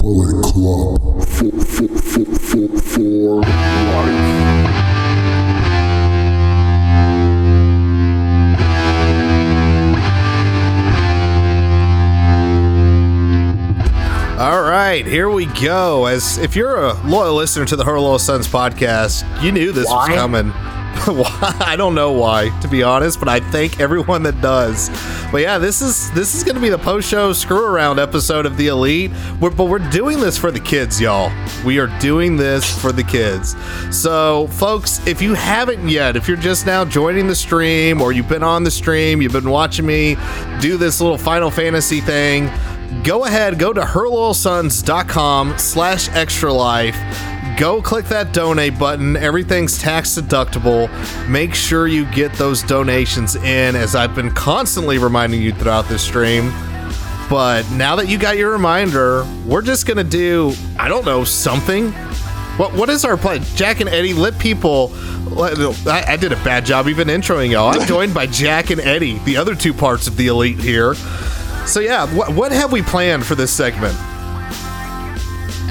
Bullet Club. For, for, for, for, for life. All right, here we go. As if you're a loyal listener to the Her Loyal Sons podcast, you knew this was coming. Why? I don't know why, to be honest, but I thank everyone that does. But yeah, this is this is going to be the post-show screw around episode of the Elite. We're, but we're doing this for the kids, y'all. We are doing this for the kids. So, folks, if you haven't yet, if you're just now joining the stream or you've been on the stream, you've been watching me do this little Final Fantasy thing, go ahead, go to herloyalsons.com slash extra life. Go click that donate button. Everything's tax deductible. Make sure you get those donations in, as I've been constantly reminding you throughout this stream. But now that you got your reminder, we're just gonna do, I don't know, something. What what is our plan? Jack and Eddie, let people. I, I did a bad job even introing y'all. I'm joined by Jack and Eddie, the other two parts of the elite here. So yeah, what what have we planned for this segment?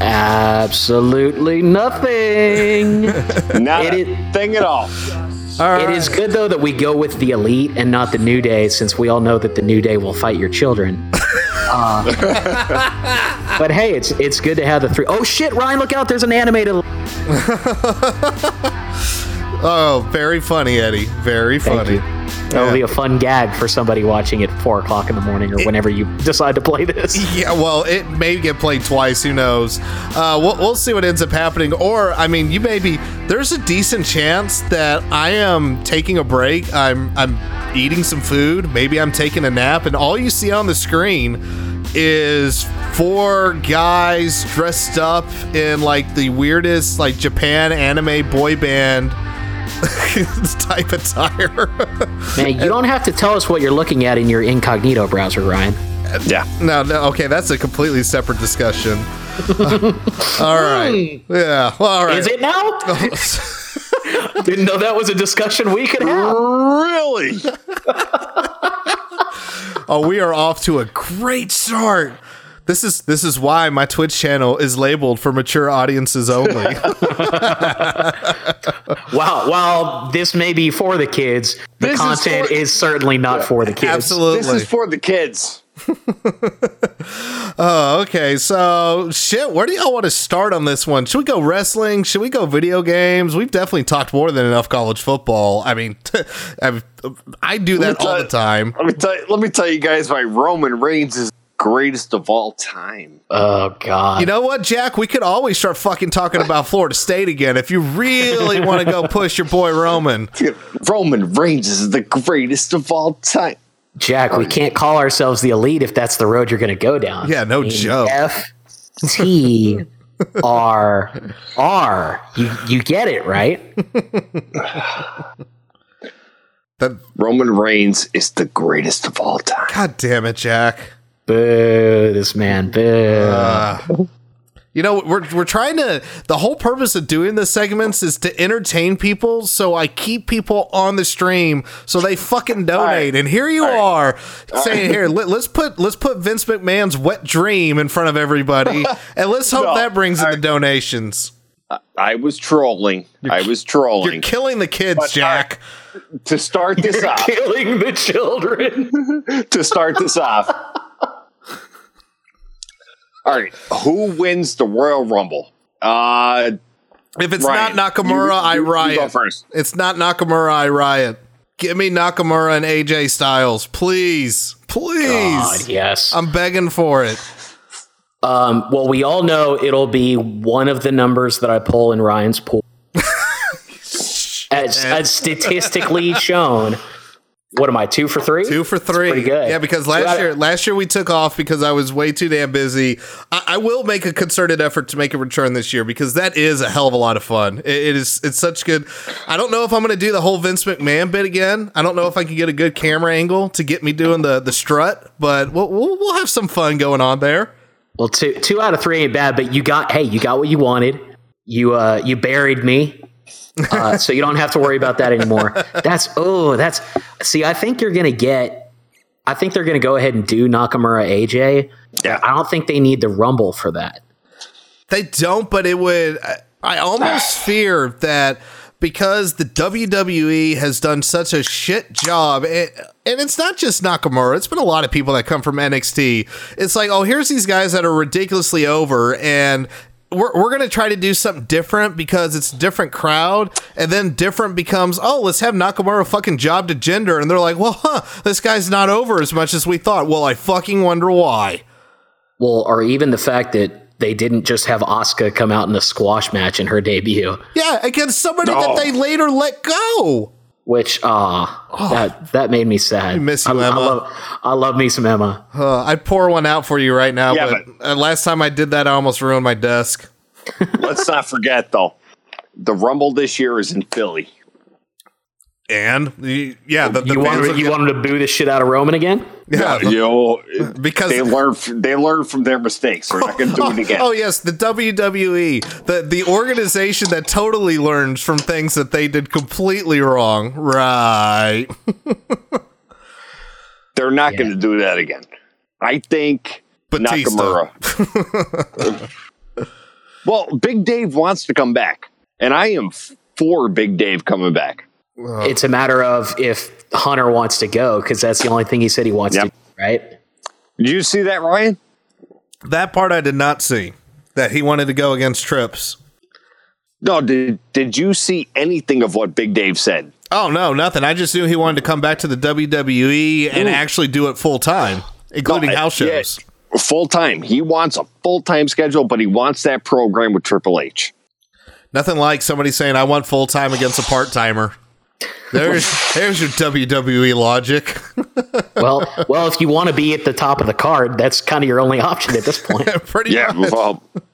Absolutely nothing. Not It a is- thing at all. it is good though that we go with the elite and not the New Day, since we all know that the New Day will fight your children. Uh, but hey, it's it's good to have the three oh shit, Ryan, look out! There's an animated. Oh, very funny, Eddie. Very Thank funny. You. That'll be a fun gag for somebody watching at four o'clock in the morning or whenever you decide to play this. Yeah, well, it may get played twice. Who knows? Uh, we'll, we'll see what ends up happening. Or, I mean, you may be. There's a decent chance that I am taking a break. I'm I'm eating some food. Maybe I'm taking a nap, and all you see on the screen is four guys dressed up in like the weirdest like Japan anime boy band type attire. Man, you don't have to tell us what you're looking at in your incognito browser, Ryan. Yeah. No, no, okay, that's a completely separate discussion. all right. Hmm. Yeah. Well, all right. Is it now? Didn't know that was a discussion we could have. Really? Oh, we are off to a great start. This is this is why my Twitch channel is labeled for mature audiences only. Wow. While this may be for the kids, the This is content for- is certainly not for the kids. Absolutely. This is for the kids. oh, okay. So, shit, where do y'all want to start on this one? Should we go wrestling? Should we go video games? We've definitely talked more than enough college football. I mean, I, I do that all tell- the time. Let me tell you, let me tell you guys why Roman Reigns is greatest of all time. Oh God. You know what, Jack? We could always start fucking talking about Florida State again if you really want to go push your boy Roman. Roman Reigns is the greatest of all time. Jack, we can't call ourselves the elite if that's the road you're going to go down. Yeah, no joke. F T R R. You you get it right? That, Roman Reigns is the greatest of all time. God damn it, Jack. Boo! This man. Boo. Uh, you know, we're we're trying to. The whole purpose of doing the segments is to entertain people. So I keep people on the stream so they fucking donate. right. And here you are saying, "Here, let, us put let's put Vince McMahon's wet dream in front of everybody, and let's hope No. that brings in the donations." I was trolling. I was trolling. You're trolling. killing the kids, But, uh, Jack. to start this off, Killing the children. to start this off. All right, who wins the Royal Rumble? Uh, If it's Ryan, not Nakamura, you- I you- you riot. go first. It's not Nakamura, I riot. Give me Nakamura and AJ Styles, please, please. God, yes. I'm begging for it. Um, well, we all know it'll be one of the numbers that I pull in Ryan's pool. as, as statistically shown. What am I, two for three? Two for three. pretty good. Yeah, because So last year, last year we took off because I was way too damn busy. I, I will make a concerted effort to make a return this year because that is a hell of a lot of fun. It, it is. It's such good. I don't know if I'm going to do the whole Vince McMahon bit again. I don't know if I can get a good camera angle to get me doing the the strut, but we'll we'll, we'll have some fun going on there. Well, two two out of three ain't bad, but you got hey, you got what you wanted. You uh you buried me. Uh, so you don't have to worry about that anymore. That's oh, that's see, I think you're gonna get I think they're gonna go ahead and do Nakamura AJ. Yeah. I don't think they need the rumble for that. They don't, but it would. I- almost fear that because the WWE has done such a shit job, and, and it's not just Nakamura, it's been a lot of people that come from NXT. It's like, oh, here's these guys that are ridiculously over, and we're, we're going to try to do something different because it's a different crowd. And then different becomes, oh, let's have Nakamura fucking job to Jinder. And they're like, well, huh, this guy's not over as much as we thought. Well, I fucking wonder why. Well, or even the fact that they didn't just have Asuka come out in a squash match in her debut, Yeah, against somebody No. that they later let go. Which ah, that that made me sad. I miss you, I, Emma. I love, I love me some Emma. Uh, I'd pour one out for you right now, Yeah, but, uh, last time I did that, I almost ruined my desk. Let's not forget though, the Rumble this year is in Philly. And the, yeah, the, the You fans want will you get- want him to boo the shit out of Roman again? yeah, the- You know, because they learn f- they learn from their mistakes. They're not going to do it oh, again. Oh yes, the WWE, the the organization that totally learns from things that they did completely wrong. Right. They're not going to do that again. I think Batista. Nakamura. well, Big Dave wants to come back, and I am for Big Dave coming back. It's a matter of if Hunter wants to go because that's the only thing he said he wants Yep. to. do, Right? Did you see that, Ryan? That part I did not see. That he wanted to go against Trips. No. Did Did you see anything of what Big Dave said? Oh no, nothing. I just knew he wanted to come back to the WWE and actually do it full time, including No, house yeah. shows. Full time. He wants a full time schedule, but he wants that program with Triple H. Nothing like somebody saying I want full time against a part timer. There's there's your WWE logic. Well, well, if you want to be at the top of the card, that's kind of your only option at this point. Pretty Yeah. much. Well,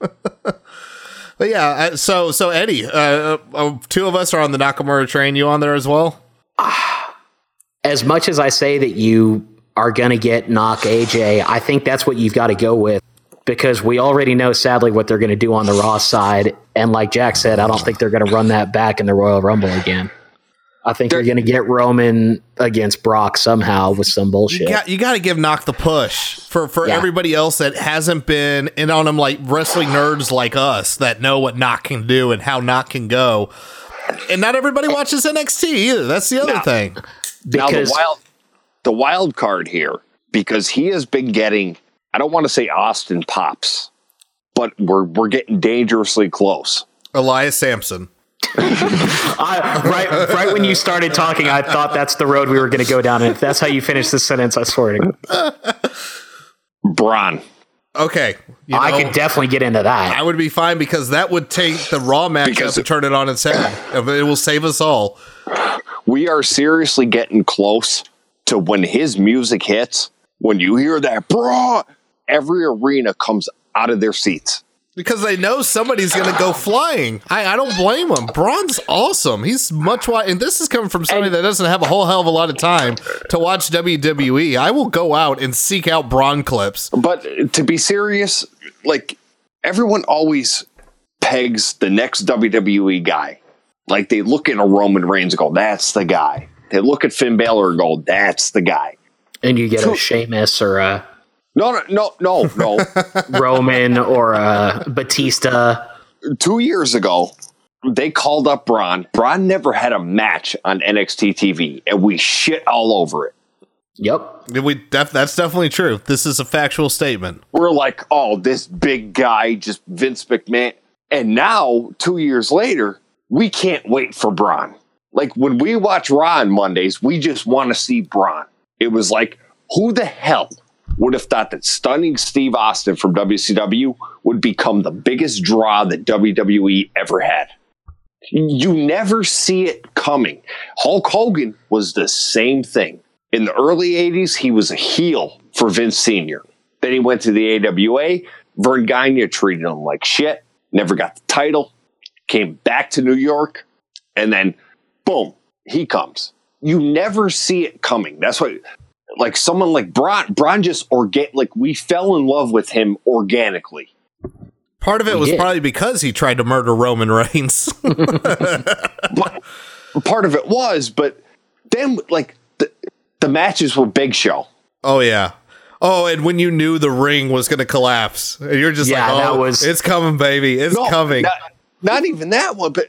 But yeah, uh, so so Eddie, uh, uh, two of us are on the Nakamura train. You on there as well? as much as I say that you are going to get knock AJ, I think that's what you've got to go with because we already know, sadly, what they're going to do on the Raw side. And like Jack said, I don't think they're going to run that back in the Royal Rumble again. I think you're going to get Roman against Brock somehow with some bullshit. You got you got to give Knock the push for for Yeah. everybody else that hasn't been in on them, like wrestling nerds like us that know what Knock can do and how Knock can go. And not everybody watches NXT either. That's the other No. thing. now the wild the wild card here because he has been getting I don't want to say Austin pops, but we're we're getting dangerously close. Elias Samson. I, right, right when you started talking, I thought that's the road we were going to go down. And if that's how you finish this sentence, I swear to God. Braun. Okay, you I know, could definitely get into that. I would be fine because that would take the Raw matchup Because- and turn it on its head. It will save us all. We are seriously getting close to when his music hits. When you hear that, bro, every arena comes out of their seats. Because they know somebody's going to go flying. I, I don't blame him. Braun's awesome. He's much wide. And this is coming from somebody that doesn't have a whole hell of a lot of time to watch WWE. I will go out and seek out Braun clips. But to be serious, like everyone always pegs the next WWE guy. Like they look at a Roman Reigns and go, "That's the guy." They look at Finn Balor and go, "That's the guy." and you get a Sheamus or a No, no, no, no, no. Roman or a Batista. Two years ago, they called up Braun. Braun never had a match on NXT TV, and we shit all over it. Yep. We def- that's definitely true. This is a factual statement. We're like, "Oh, this big guy, just Vince McMahon." And now, two years later, we can't wait for Braun. Like when we watch Raw on Mondays, we just want to see Braun. It was like, who the hell would have thought that stunning Steve Austin from WCW would become the biggest draw that WWE ever had? You never see it coming. Hulk Hogan was the same thing. In the early 80s, he was a heel for Vince Sr. Then he went to the AWA. Verne Gagne treated him like shit, never got the title, came back to New York, and then boom, he comes. You never see it coming. That's why like someone like Braun, Braun just organ like we fell in love with him organically. Part of it was probably because he tried to murder Roman Reigns. But part of it was, but then like the, the matches were Big Show. oh yeah. Oh, and when you knew the ring was going to collapse, and you're just Yeah, like, "Oh, was- it's coming, baby, it's No, coming." Not, not even that one, but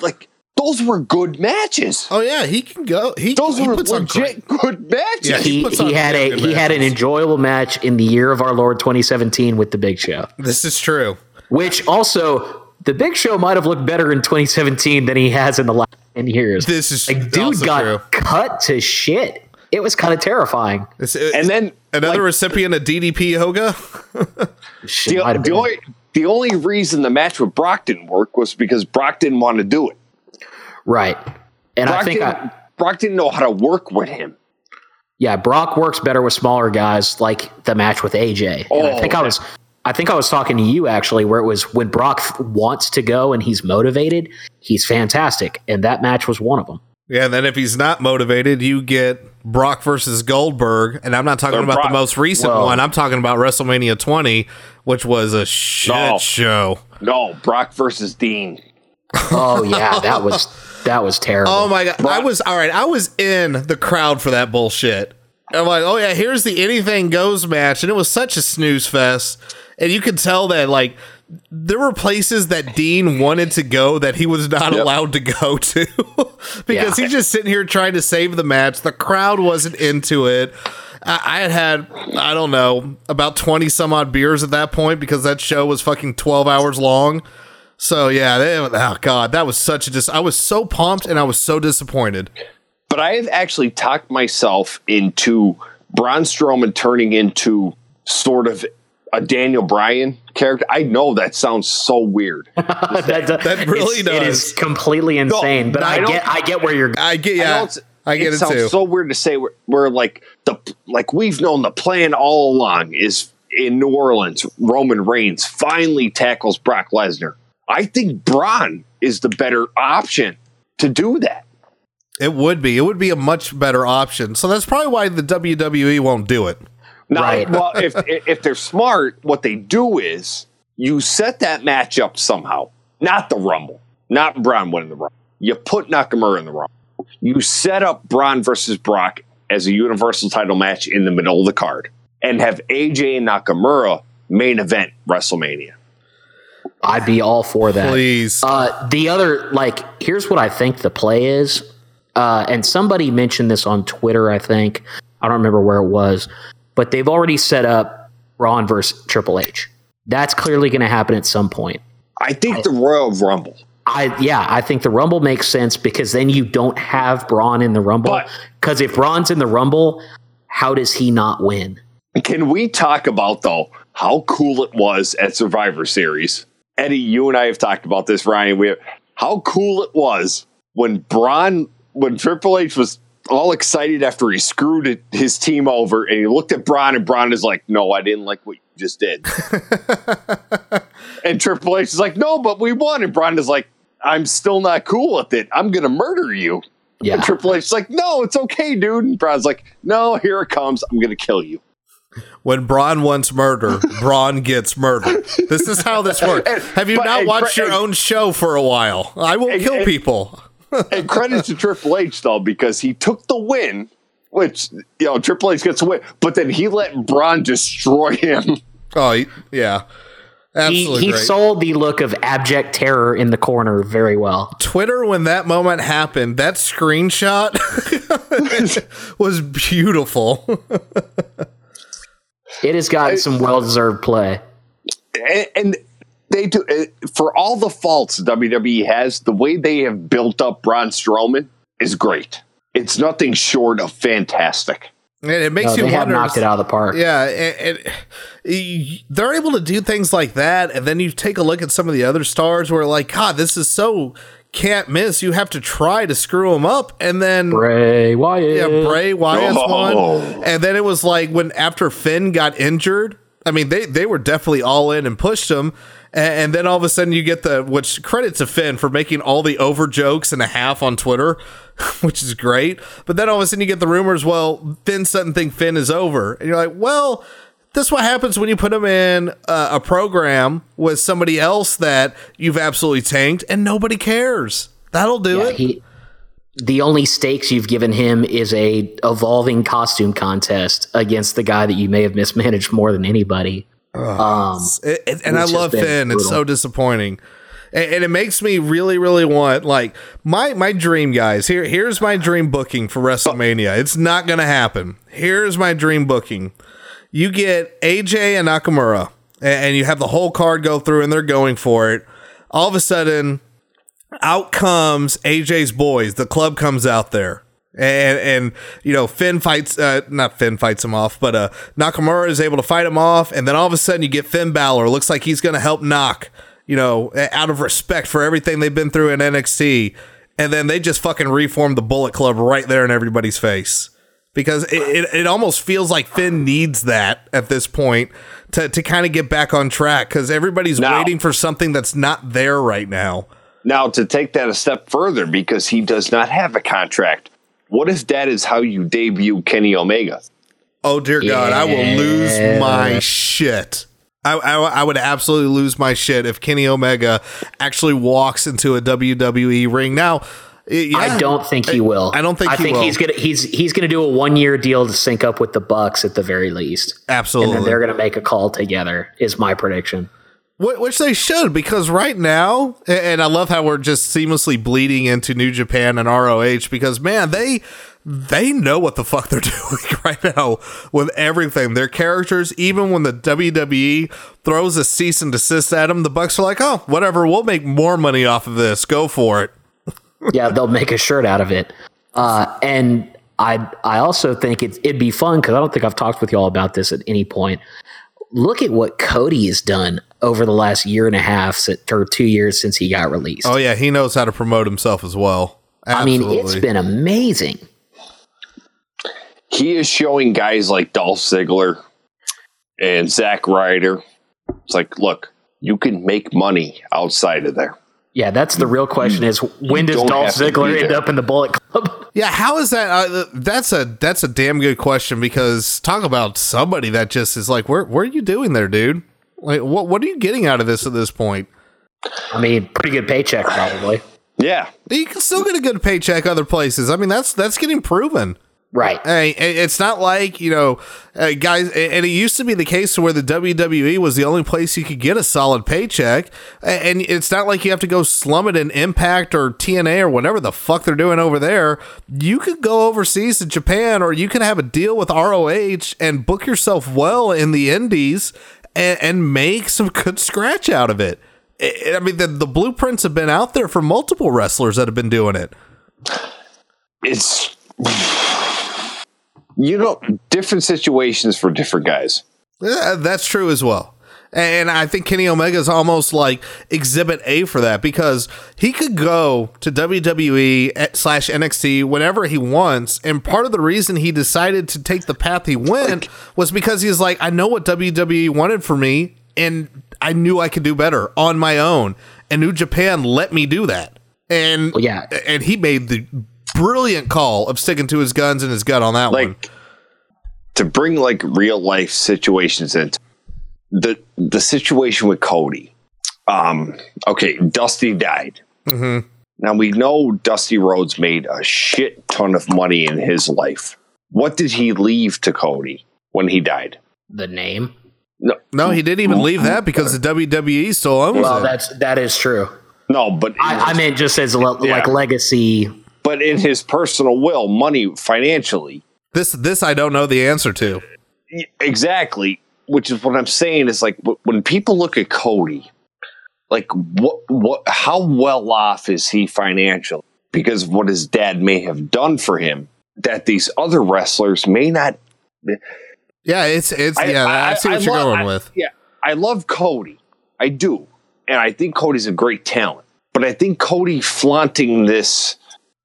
like those were good matches. oh yeah, he can go. He, Those he were puts on legit good matches. Yeah, he He, he had a good he had an enjoyable match in the year of our Lord 2017 with the Big Show, This is true. which also the Big Show might have looked better in 2017 than he has in the last 10 years. This is like dude also got true. cut to shit. It was kind of terrifying. This- it- And then another like, recipient of DDP Yoga. The, the only the only reason the match with Brock didn't work was because Brock didn't want to do it. Right. And Brock, I think didn't, I, Brock didn't know how to work with him. yeah, Brock works better with smaller guys, like the match with AJ. And I Oh, think I oh, was, I think I was talking to you actually, where it was when Brock wants to go and he's motivated, he's fantastic, and that match was one of them. Yeah, and then if he's not motivated, you get Brock versus Goldberg, and I'm not talking Or about Brock- the most recent Well- one. I'm talking about WrestleMania 20, which was a shit No. show. No, Brock versus Dean. Oh yeah, that was that was terrible. Oh my god, I was all right. I was in the crowd for that bullshit. I'm like, oh yeah, here's the anything goes match, and it was such a snooze fest. And you could tell that like there were places that Dean wanted to go that he was not Yep. allowed to go to because Yeah. he's just sitting here trying to save the match. The crowd wasn't into it. I, I had had I don't know about twenty some odd beers at that point because that show was fucking twelve hours long. So yeah, they, oh god, that was such a dis. I was so pumped and I was so disappointed. But I have actually talked myself into Braun Strowman turning into sort of a Daniel Bryan character. I know that sounds so weird. that, that really does. It is completely insane, but I I, get I get where you're. Going. I get yeah, it's- I, get it, sounds too. so weird to say. We're, we're like the like we've known the plan all along is in New Orleans. Roman Reigns finally tackles Brock Lesnar. I think Braun is the better option to do that. it would be. It would be a much better option. So that's probably why the WWE won't do it. Now, Right. well, if if they're smart, what they do is you set that match up somehow. Not the Rumble, not Braun winning the Rumble. You put Nakamura in the Rumble. You set up Braun versus Brock as a Universal Title match in the middle of the card, and have AJ and Nakamura main event WrestleMania. I'd be all for that. Please. Uh, the other, like, here's what I think the play is. Uh, and somebody mentioned this on Twitter, I think. I don't remember where it was, but they've already set up Braun versus Triple H. That's clearly going to happen at some point. I think the Royal Rumble. I yeah, I think the Rumble makes sense because then you don't have Braun in the Rumble. Because if Braun's in the Rumble, how does he not win? Can we talk about though how cool it was at Survivor Series? Eddie, you and I have talked about this, Ryan. We have, how cool it was when Braun, when Triple H was all excited after he screwed it, his team over, and he looked at Braun, and Braun is like, "No, I didn't like what you just did." and Triple H is like, "No, but we won," and Braun is like, "I'm still not cool with it. I'm gonna murder you." Yeah. And Triple H is like, "No, it's okay, dude." And Braun's like, "No, here it comes. I'm gonna kill you." When Braun wants murder, Braun gets murdered. This is how this works. Have you but- not and- watched your own show for a while? I will and- kill and- people. and credit to Triple H though, because he took the win, which you know Triple H gets a win, but then he let Braun destroy him. Oh y- yeah, He, absolutely he great. sold the look of abject terror in the corner very well. Twitter when that moment happened. That screenshot was beautiful. It has gotten some well deserved play. and, and they do uh, for all the faults WWE has. The way they have built up Braun Strowman is great. It's nothing short of fantastic. And it makes No, you they have wonder. knocked it out of the park. Yeah, and, and they're able to do things like that, and then you take a look at some of the other stars where, like, God, this is so can't miss. You have to try to screw him up, and then Bray Wyatt. yeah, Bray Wyatt's Oh. one, and then it was like when after Finn got injured, I mean, they they were definitely all in and pushed him. And, and then all of a sudden, you get the which credit to Finn for making all the over jokes and a half on Twitter, which is great. But then all of a sudden, you get the rumors. Well, Finn doesn't think Finn is over, and you're like, well. This is what happens when you put him in uh, a program with somebody else that you've absolutely tanked, and nobody cares. That'll do Yeah, it. he, the only stakes you've given him is a evolving costume contest against the guy that you may have mismanaged more than anybody. Um, It- it- and I love Finn. It's so disappointing. And, and it makes me really, really want like my my dream, guys. Here, here's my dream booking for WrestleMania. It's not gonna happen. Here's my dream booking. You get AJ and Nakamura, and you have the whole card go through, and they're going for it. All of a sudden, out comes AJ's boys. The club comes out there. And, and you know Finn fights uh, not Finn fights him off, but uh, Nakamura is able to fight him off, and then all of a sudden you get Finn Balor. Looks like he's going to help knock, you know, out of respect for everything they've been through in NXT, and then they just fucking reform the Bullet Club right there in everybody's face because it, it, it almost feels like Finn needs that at this point to to kind of get back on track because everybody's Now- waiting for something that's not there right now. Now, to take that a step further, because he does not have a contract, what if that is how you debut Kenny Omega? Oh dear God, I will lose my shit. I, I, I would absolutely lose my shit if Kenny Omega actually walks into a WWE ring. Now, yeah, I don't think he will. I don't think I he think will. he's gonna he's he's gonna do a one year deal to sync up with the Bucks at the very least, Absolutely, and then they're gonna make a call together. Is my prediction. Which they should, because right now, and I love how we're just seamlessly bleeding into New Japan and ROH, because man, they they know what the fuck they're doing right now with everything. Their characters, even when the WWE throws a cease and desist at them, the Bucks are like, oh, whatever, we'll make more money off of this. Go for it. Yeah, they'll make a shirt out of it. Uh, and I I also think it, it'd be fun because I don't think I've talked with y'all about this at any point. Look at what Cody has done over the last year and a half or two years since he got released. Oh yeah, he knows how to promote himself as well. I mean, it's been amazing. He is showing guys like Dolph Ziggler and Zack Ryder. It's like, look, you can make money outside of there. Yeah, that's the real question: is when does don't Dolph Ziggler end up in the Bullet Club? Yeah, how is that? Uh, that's a that's a damn good question because talk about somebody that just is like, where where are you doing there, dude? Like, what what are you getting out of this at this point? I mean, pretty good paycheck probably. Yeah. You can still get a good paycheck other places. I mean, that's that's getting proven. Right. Hey, it's not like you know, uh, guys. And it used to be the case where the WWE was the only place you could get a solid paycheck, and it's not like you have to go slum it in Impact or TNA or whatever the fuck they're doing over there. You could go overseas to Japan, or you can have a deal with ROH and book yourself well in the Indies and, and make some good scratch out of it. I I mean, the, the blueprints have been out there for multiple wrestlers that have been doing it. It's, you know, different situations for different guys. Yeah, that's true as well. And I think Kenny Omega is almost like exhibit A for that because he could go to WWE slash NXT whenever he wants. And part of the reason he decided to take the path he went was because he's like, I know what WWE wanted for me, and I knew I could do better on my own. And New Japan let me do that. And Well, yeah. and he made the brilliant call of sticking to his guns and his gut on that one. To bring like real life situations into the the situation with Cody. Um, okay, Dusty died. Mm-hmm. Now we know Dusty Rhodes made a shit ton of money in his life. What did he leave to Cody when he died? The name. No, No, he didn't even leave that because the WWE still owns Well, it. that's that is true. no, but I, I meant just as le- Yeah. like legacy. But in his personal will, money financially, This this I don't know the answer to. exactly. Which is what I'm saying is like when people look at Cody, like what what how well off is he financially because of what his dad may have done for him that these other wrestlers may not. Yeah, it's it's yeah. I, see what you're love- going I- with. Yeah, I love Cody. I do, and I think Cody's a great talent. But I think Cody flaunting this,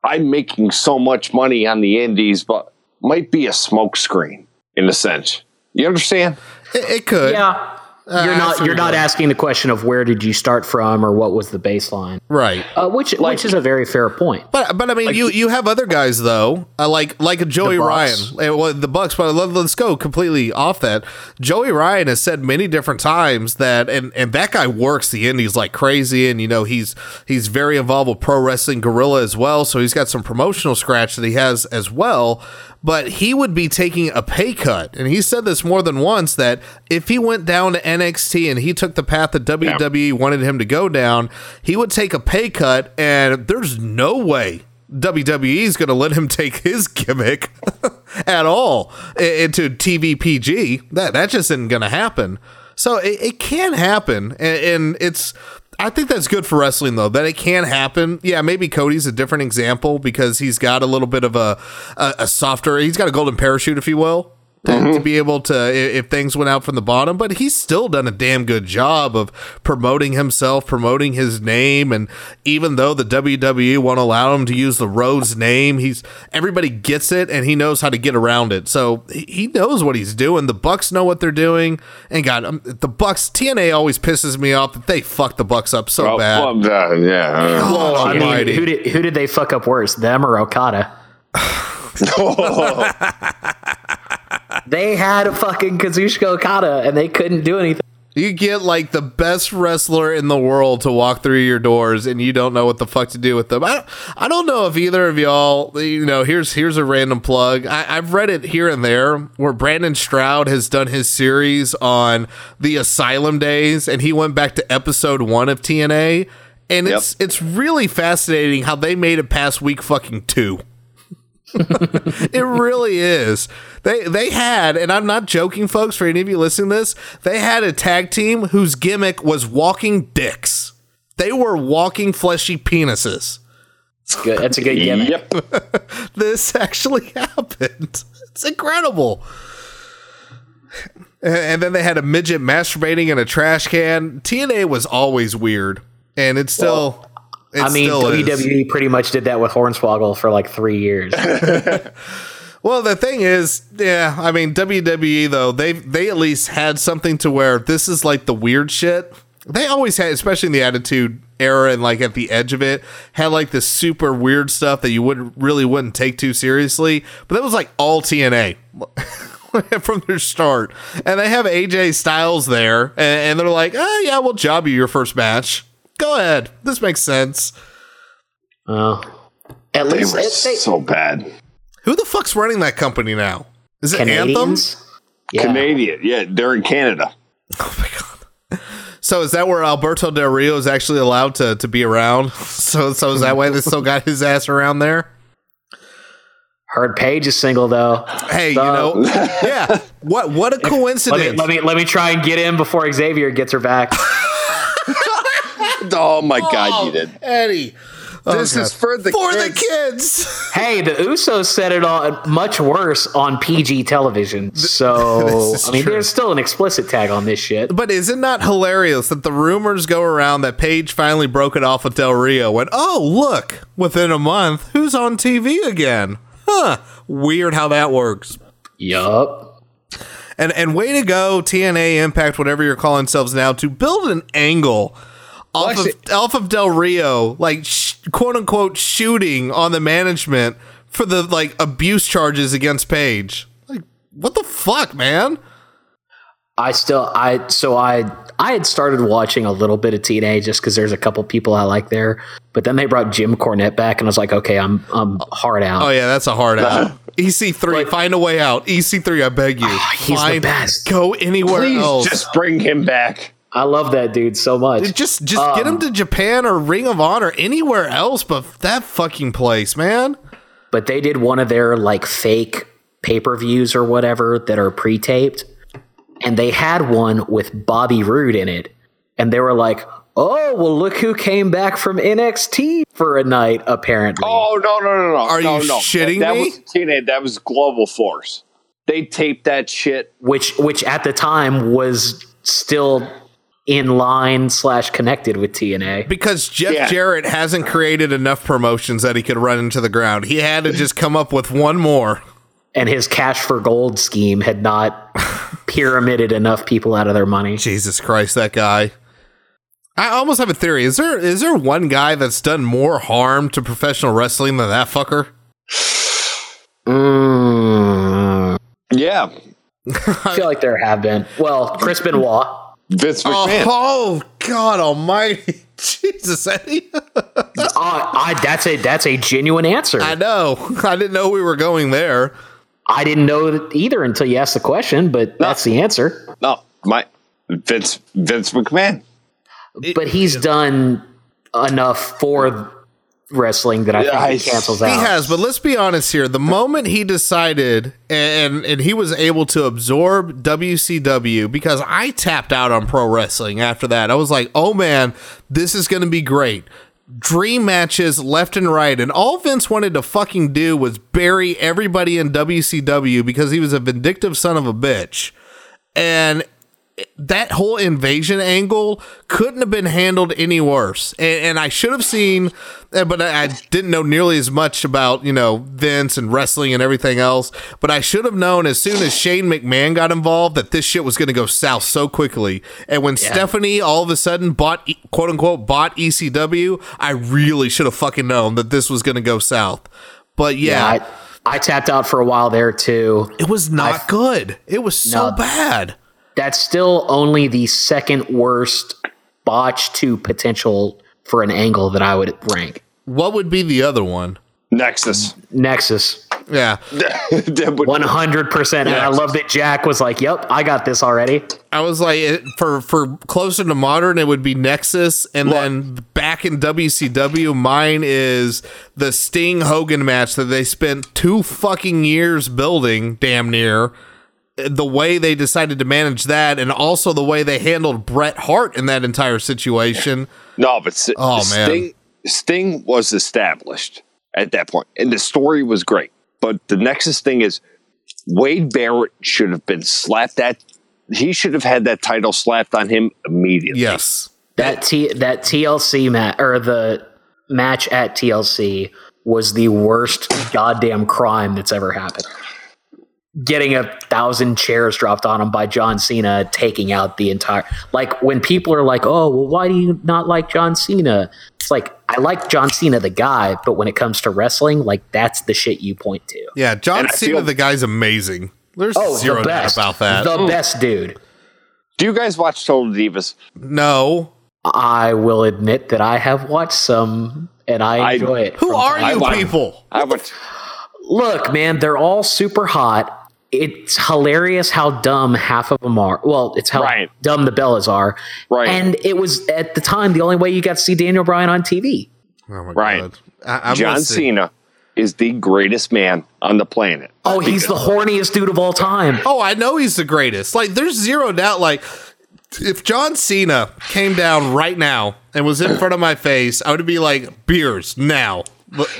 I'm making so much money on the Indies, but might be a smokescreen in a sense. You understand? It, it could. Yeah. Uh, you're not you're not asking the question of where did you start from or what was the baseline, Right. uh, which which is a very fair point. But but I mean, you you have other guys though, uh, like like Joey Ryan, well, the Bucks. But let, let's go completely off that. Joey Ryan has said many different times that, and and that guy works the Indies like crazy, and you know he's he's very involved with pro wrestling Guerrilla as well, so he's got some promotional scratch that he has as well. But he would be taking a pay cut, and he said this more than once that if he went down to NXT and he took the path that WWE wanted him to go down, he would take a pay cut, and there's no way WWE is going to let him take his gimmick at all into TVPG. That that just isn't going to happen. So it, it can happen, and, and it's. I think that's good for wrestling though that it can happen. Yeah, maybe Cody's a different example because he's got a little bit of a a, a softer. He's got a golden parachute, if you will. To, to be able to, if things went out from the bottom, but he's still done a damn good job of promoting himself, promoting his name, and even though the WWE won't allow him to use the Rhodes name, he's everybody gets it, and he knows how to get around it. So he he knows what he's doing. The Bucks know what they're doing, and God, um, the Bucks TNA always pisses me off that they fuck the Bucks up so Oh, bad. well, uh, yeah. God I mean, almighty. who did who did they fuck up worse, them or Okada? They had a fucking Kazuchika Okada and they couldn't do anything. You get like the best wrestler in the world to walk through your doors, and you don't know what the fuck to do with them. I don't, I don't know if either of y'all, you know, here's here's a random plug. I, I've read it here and there where Brandon Stroud has done his series on the Asylum days, and he went back to episode one of TNA, and it's it's really fascinating how they made it past week fucking two. it really is. They they had, and I'm not joking, folks. For any of you listening to this, they had a tag team whose gimmick was walking dicks. They were walking fleshy penises. It's good. That's a good gimmick. Yep. This actually happened. It's incredible. And- And then they had a midget masturbating in a trash can. TNA was always weird, and it's still. It I mean, still is. WWE pretty much did that with Hornswoggle for like three years. Well, the thing is, yeah, I mean WWE though they they at least had something to where this is like the weird shit. They always had, especially in the Attitude era and like at the edge of it, had like this super weird stuff that you wouldn't really wouldn't take too seriously. But that was like all TNA from their start, and they have AJ Styles there, and, and they're like, oh yeah, we'll job you your first match. Go ahead, this makes sense. Oh, at They least were it- they- so bad. Who the fuck's running that company now? Is it Anthem? Canadians. Yeah. Canadian. Yeah, they're in Canada. Oh my god. So is that where Alberto Del Rio is actually allowed to, to be around? So so is that why they still got his ass around there? Heard Paige is single though. Hey, you know, yeah. What what a Let me, coincidence! let me let me try and get in before Xavier gets her back. Oh my God, you oh, did. Eddie, oh, This Oh, is for the for kids. the kids. hey, the Usos said it on much worse on PG television. So I mean, true. there's still an explicit tag on this shit. But is it not hilarious that the rumors go around that Paige finally broke it off with Del Rio? Went, oh look, within a month, who's on TV again? Huh? Weird how that works. Yup. And and way to go, TNA Impact, whatever you're calling yourselves now, to build an angle off actually- of off of Del Rio, like sh- quote unquote shooting on the management for the like abuse charges against Paige. Like, what the fuck, man? I still I so I I had started watching a little bit of TNA just because there's a couple people I like there, but then they brought Jim Cornette back, and I was like, okay, I'm I'm hard out. Oh yeah, that's a hard out. EC3, find a way out. EC3, I beg you. Ah, he's the Find- best. Go anywhere Please else. just bring him back. I love that dude so much. just just get him um, to Japan or Ring of Honor, anywhere else but that fucking place, man. but they did one of their like fake pay per views or whatever that are pre taped, and they had one with Bobby Roode in it, and they were like, "Oh, well, look who came back from NXT for a night." Apparently, Oh no no no no! Are no, you no. shitting that me? Was TNA, that was Global Force. They taped that shit. which which at the time was still in line slash connected with TNA. Because Jeff Yeah. Jarrett hasn't created enough promotions that he could run into the ground. He had to just come up with one more. and his cash for gold scheme had not pyramided enough people out of their money. Jesus Christ, that guy. I almost have a theory. Is there is there one guy that's done more harm to professional wrestling than that fucker? Mm, Yeah, I feel like there have been. Well, Chris Benoit. Vince Oh, McMahon. oh, God Almighty, Jesus Eddie! Uh, I, that's a that's a genuine answer. I know. I didn't know we were going there. I didn't know that either until you asked the question, but that's the answer. No, my Vince Vince McMahon. But he's done enough for wrestling that I think Yeah, he I- cancels out. He has, but let's be honest here. The moment he decided and and he was able to absorb WCW because I tapped out on pro wrestling after that. I was like, "Oh man, this is going to be great." Dream matches left and right, and all Vince wanted to fucking do was bury everybody in WCW because he was a vindictive son of a bitch. And that whole invasion angle couldn't have been handled any worse. And, and I should have seen, uh, but I, I didn't know nearly as much about, you know, Vince and wrestling and everything else. But I should have known as soon as Shane McMahon got involved that this shit was going to go south so quickly. And when Stephanie all of a sudden bought, quote unquote, bought ECW, I really should have fucking known that this was going to go south. But yeah, I, I tapped out for a while there too. it was not good. It was so No. bad. That's still only the second worst botch to potential for an angle that I would rank. What would be the other one? Nexus. Nexus, Yeah. One hundred percent. And I love that Jack was like, "Yep, I got this already." I was like, for for closer to modern, it would be Nexus, and then back in WCW, mine is the Sting Hogan match that they spent two fucking years building, damn near. The way they decided to manage that, and also the way they handled Bret Hart in that entire situation. No, but S- Oh, man. Sting, Sting was established at that point, and the story was great. But the Nexus thing is, Wade Barrett should have been slapped at. He should have had that title slapped on him immediately. Yes, That T that TLC match or the match at TLC was the worst goddamn crime that's ever happened. Getting a thousand chairs dropped on him by John Cena, taking out the entire like when people are like, "Oh, well, why do you not like John Cena?" It's like I like John Cena the guy, but when it comes to wrestling, like that's the shit you point to. yeah. John And Cena, feel- the guy's amazing. There's Oh, zero the doubt best about that. The best dude. Do you guys watch Total Divas? no, I will admit that I have watched some and I I- enjoy it. who are you to time. people? I watch. Look, man, they're all super hot. It's hilarious how dumb half of them are. Well, it's how Right. dumb the Bellas are. Right. And it was at the time the only way you got to see Daniel Bryan on TV. Oh my Right. god, I, I'm John Cena is the greatest man on the planet. Oh, he's the horniest dude of all time. Oh, I know he's the greatest. Like, there's zero doubt. Like, if John Cena came down right now and was in front of my face, I would be like, beers now.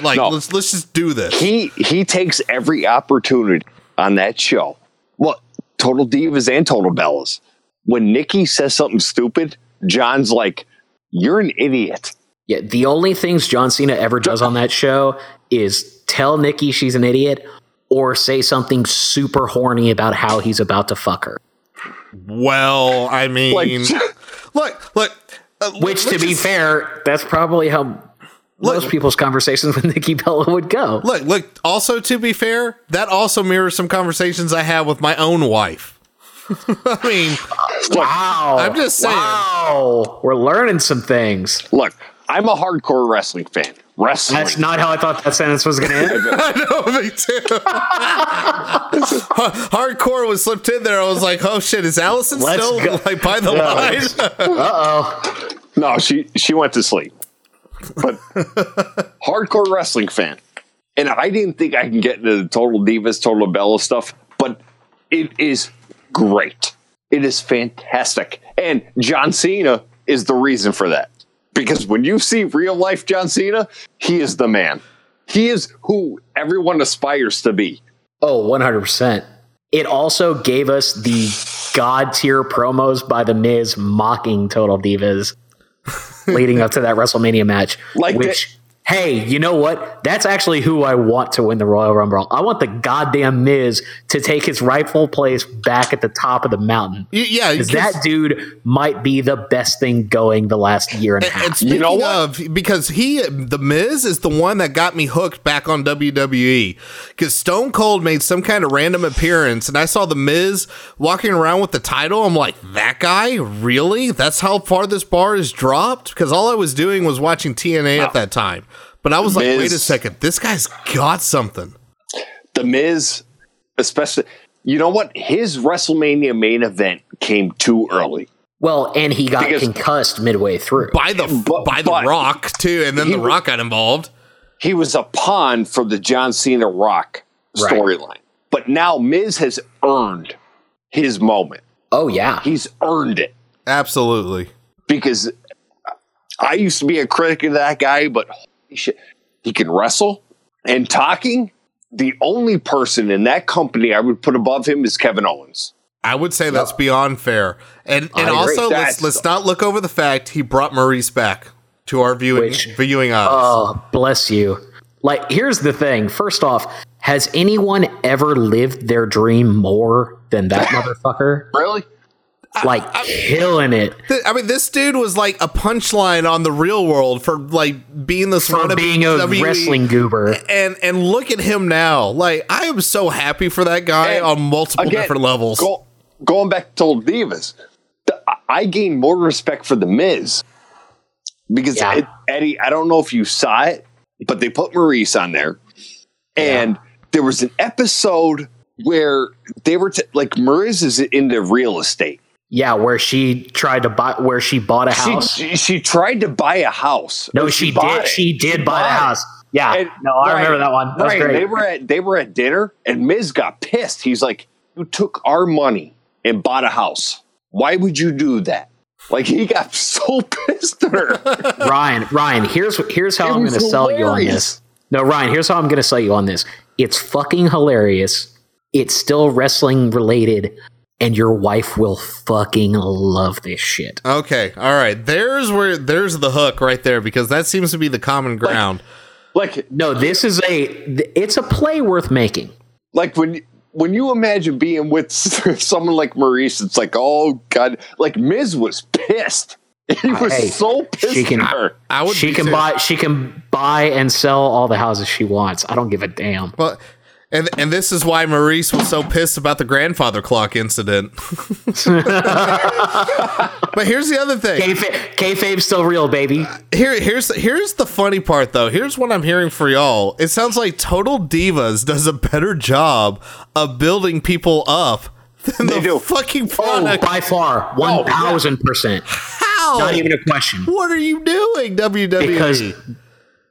Like, No. let's let's just do this. he he takes every opportunity on that show. Well, Total Divas and Total Bellas. When Nikki says something stupid, John's like, "You're an idiot." Yeah, the only things John Cena ever does on that show is tell Nikki she's an idiot or say something super horny about how he's about to fuck her. Well, I mean, Like- look, look. uh, Which, to be just- fair, that's probably how most people's conversations with Nikki Bella would go. look, look. Also, to be fair, that also mirrors some conversations I have with my own wife. I mean, Wow. I'm just saying. Wow. We're learning some things. Look, I'm a hardcore wrestling fan. Wrestling. That's not how I thought that sentence was going to end. I know, me too. Hardcore was slipped in there. I was like, oh shit, is Allison Let's still go. like by the line? Uh-oh. no, she she went to sleep. But hardcore wrestling fan. And I didn't think I can get into the Total Divas, Total Bella stuff, but it is great. It is fantastic. And John Cena is the reason for that. Because when you see real life John Cena, he is the man. He is who everyone aspires to be. Oh, 100%. It also gave us the god tier promos by The Miz mocking Total Divas leading up to that WrestleMania match, Like which hey, you know what? That's actually who I want to win the Royal Rumble. I want the goddamn Miz to take his rightful place back at the top of the mountain. Y- yeah, Because because- that dude might be the best thing going the last year and a half. and speaking know what? because he, the Miz, is the one that got me hooked back on WWE. Because Stone Cold made some kind of random appearance, and I saw the Miz walking around with the title. I'm like, that guy, really? That's how far this bar is dropped? Because all I was doing was watching TNA at that time. But I was like, Miz- wait a second, this guy's got something. The Miz, especially, you know what? His WrestleMania main event came too early. well, and he got Because- concussed midway through. By the But- by the Rock too, and then He the Rock got involved. He was a pawn for the John Cena Rock Right. storyline. But now Miz has earned his moment. Oh yeah. He's earned it Absolutely. because I used to be a critic of that guy, but holy shit, he can wrestle and talking. The only person in that company I would put above him is Kevin Owens. I would say that's beyond fair. And and also let's let's not look over the fact he brought Maryse back to our viewing Which- viewing eyes. Oh, bless you. Like, here's the thing. First off, has anyone ever lived their dream more than that motherfucker? Really? Like, killing it Th- I mean, this dude was like a punchline on the real world for like being this for wannabe being a WWE wrestling goober. And and look at him now. Like I am so happy for that guy And on multiple again, different levels. Go, going back to old divas, the, I gained more respect for the Miz because Yeah. it, Eddie. I don't know if you saw it, but they put Maryse on there, and there was an episode where they were t- like Maryse is into real estate. Yeah, where she tried to buy, where she bought a house. She, she tried to buy a house. no, Or she, did. it. She did buy a house. Yeah. And no, I Ryan- remember that one. That great. They were at they were at dinner, and Miz got pissed. He's like, "You took our money and bought a house. Why would you do that?" Like he got so pissed at her. Ryan, Ryan, here's here's how It I'm going to sell you on this. No, Ryan, here's how I'm going to sell you on this. It's fucking hilarious. It's still wrestling related, and your wife will fucking love this shit. Okay, all right. There's where there's the hook right there because that seems to be the common ground. like No, this is a it's a play worth making. like when when you imagine being with someone like Maryse, it's like, oh god, like Miz was pissed. He was Hey, so pissed she can- at her. I would she can too. buy she can buy and sell all the houses she wants. I don't give a damn. Well, and and this is why Maryse was so pissed about the grandfather clock incident. but here's the other thing. Kayfa- Kayfabe's still real, baby. Uh, here, here's here's the funny part though. Here's what I'm hearing for y'all. It sounds like Total Divas does a better job of building people up than They the do. fucking Oh, by far, oh, one thousand percent. How? Not even a question. what are you doing, WWE? because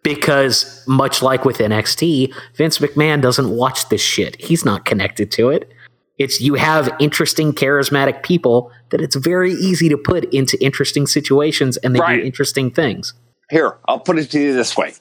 because much like with NXT, Vince McMahon doesn't watch this shit. He's not connected to it. It's you have interesting, charismatic people that it's very easy to put into interesting situations and they Right. do interesting things. Here, I'll put it to you this way.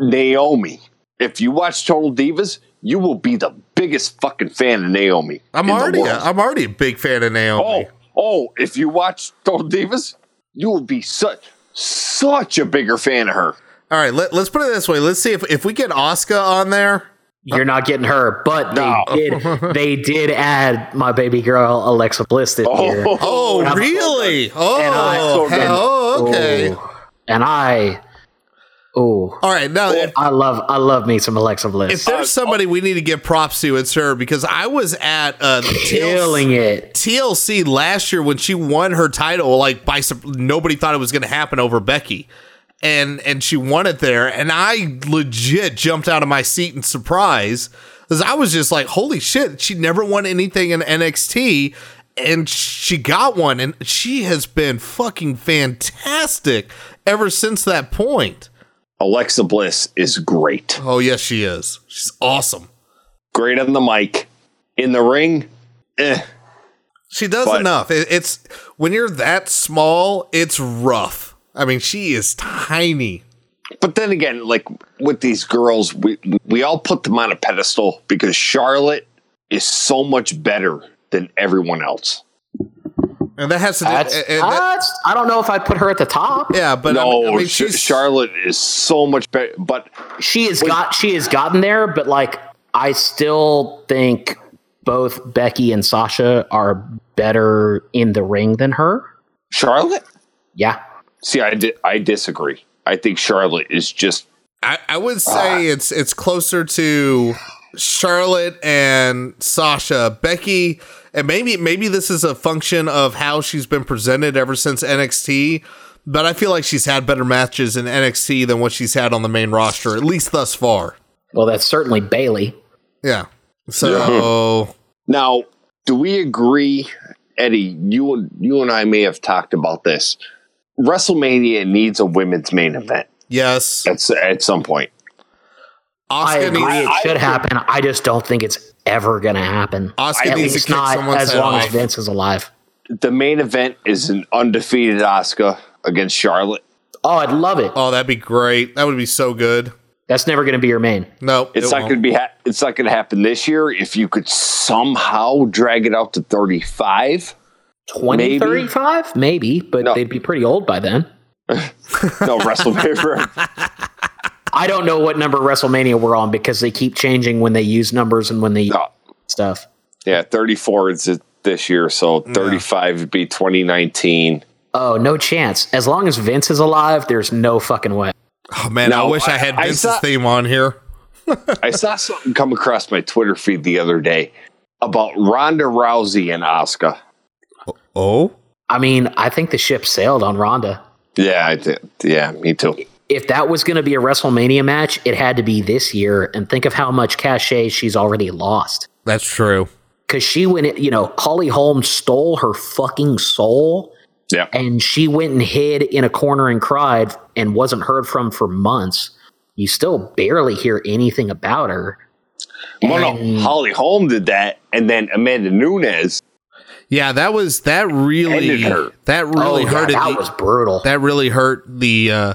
Naomi. If you watch Total Divas, you will be the biggest fucking fan of Naomi. I'm already world. I'm already a big fan of Naomi. Oh, oh, if you watch Total Divas, you will be such such a bigger fan of her. All right, let, let's put it this way. Let's see if if we get Asuka on there. You're not getting her, but they No. did they did add my baby girl Alexa Bliss this year. Oh, I'm- really? Oh, and I- and- oh, okay. And I Oh, All right, now if, I love I love me some Alexa Bliss. if there's somebody we need to give props to, it's her because I was at uh, the TLC, Killing it. TLC last year when she won her title. Like by sup- nobody thought it was going to happen over Becky, and and she won it there, and I legit jumped out of my seat in surprise because I was just like, holy shit, she never won anything in NXT. And she got one, and she has been fucking fantastic ever since that point. Alexa Bliss is great. Oh, yes, she is. She's awesome. Great on the mic. In the ring, eh. She does But- enough. It, it's when you're that small, it's rough. I mean, she is tiny. But then again, like with these girls, we we all put them on a pedestal because Charlotte is so much better than everyone else. and that has to do. That's, and- and that- that's- I don't know if I'd put her at the top. yeah, but I no, mean, I mean, she's Charlotte is so much better. But She has got she has gotten there, but like I still think both Becky and Sasha are better in the ring than her. Charlotte, Yeah. See, I di- I disagree. I think Charlotte is just I, I would say ah. it's it's closer to Charlotte and Sasha, Becky, and maybe maybe this is a function of how she's been presented ever since NXT. But I feel like she's had better matches in NXT than what she's had on the main roster, at least thus far. Well, that's certainly Bayley. Yeah. So Now, do we agree, Eddie? You and you and I may have talked about this. WrestleMania needs a women's main event yes, at at some point. I Oscar agree needs, it should happen. I just don't think it's ever going to happen. Oscar At needs to least kick not as head long as. Vince is alive. The main event is an undefeated Asuka against Charlotte. Oh, I'd love it. Oh, that'd be great. That would be so good. That's never going to be your main. No, It's it not won't. going to be. Ha- it's not going to happen this year. If you could somehow drag it out to thirty-five, 20, Maybe. Maybe, but No. they'd be pretty old by then. no WrestleMania. I don't know what number WrestleMania we're on because they keep changing when they use numbers and when they no, stuff. yeah, thirty-four is it this year, so thirty-five would be twenty nineteen. Oh, no chance. As long as Vince is alive, there's no fucking way. Oh man, I wish I, I- had I Vince's saw- theme on here. I saw something come across my Twitter feed the other day about Ronda Rousey and Asuka. Oh, I mean, I think the ship sailed on Ronda. Yeah, I did. Yeah, me too. If that was going to be a WrestleMania match, it had to be this year. And think of how much cachet she's already lost. that's true. Because she went, you know, Holly Holm stole her fucking soul Yeah, and she went and hid in a corner and cried and wasn't heard from for months. You still barely hear anything about her. well, no, Holly Holm did that, and then Amanda Nunes. Yeah, that was that really Ended that really oh, yeah, that the, was brutal. that really hurt the uh,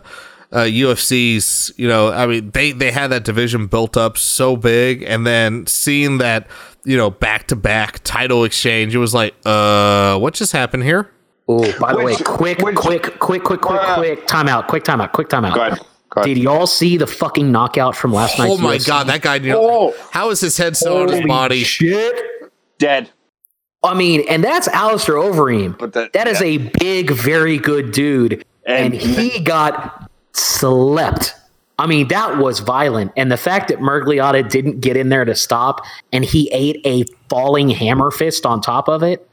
uh, UFC's. You know, I mean, they they had that division built up so big, and then seeing that you know back to back title exchange, it was like, uh, what just happened here? Oh, by the way, Which- quick, which- quick, quick, quick, quick, Uh, quick, timeout, quick timeout, quick timeout. Go ahead. Go ahead. Did y'all see the fucking knockout from last night? Oh my god, that guy! You know, Oh. how is his head still on his body? shit! Dead. I mean, and that's Alistair Overeem. But that- that is yeah. a big, very good dude, and, And- he got slept. I mean, that was violent, and the fact that Miragliotta didn't get in there to stop, and he ate a falling hammer fist on top of it.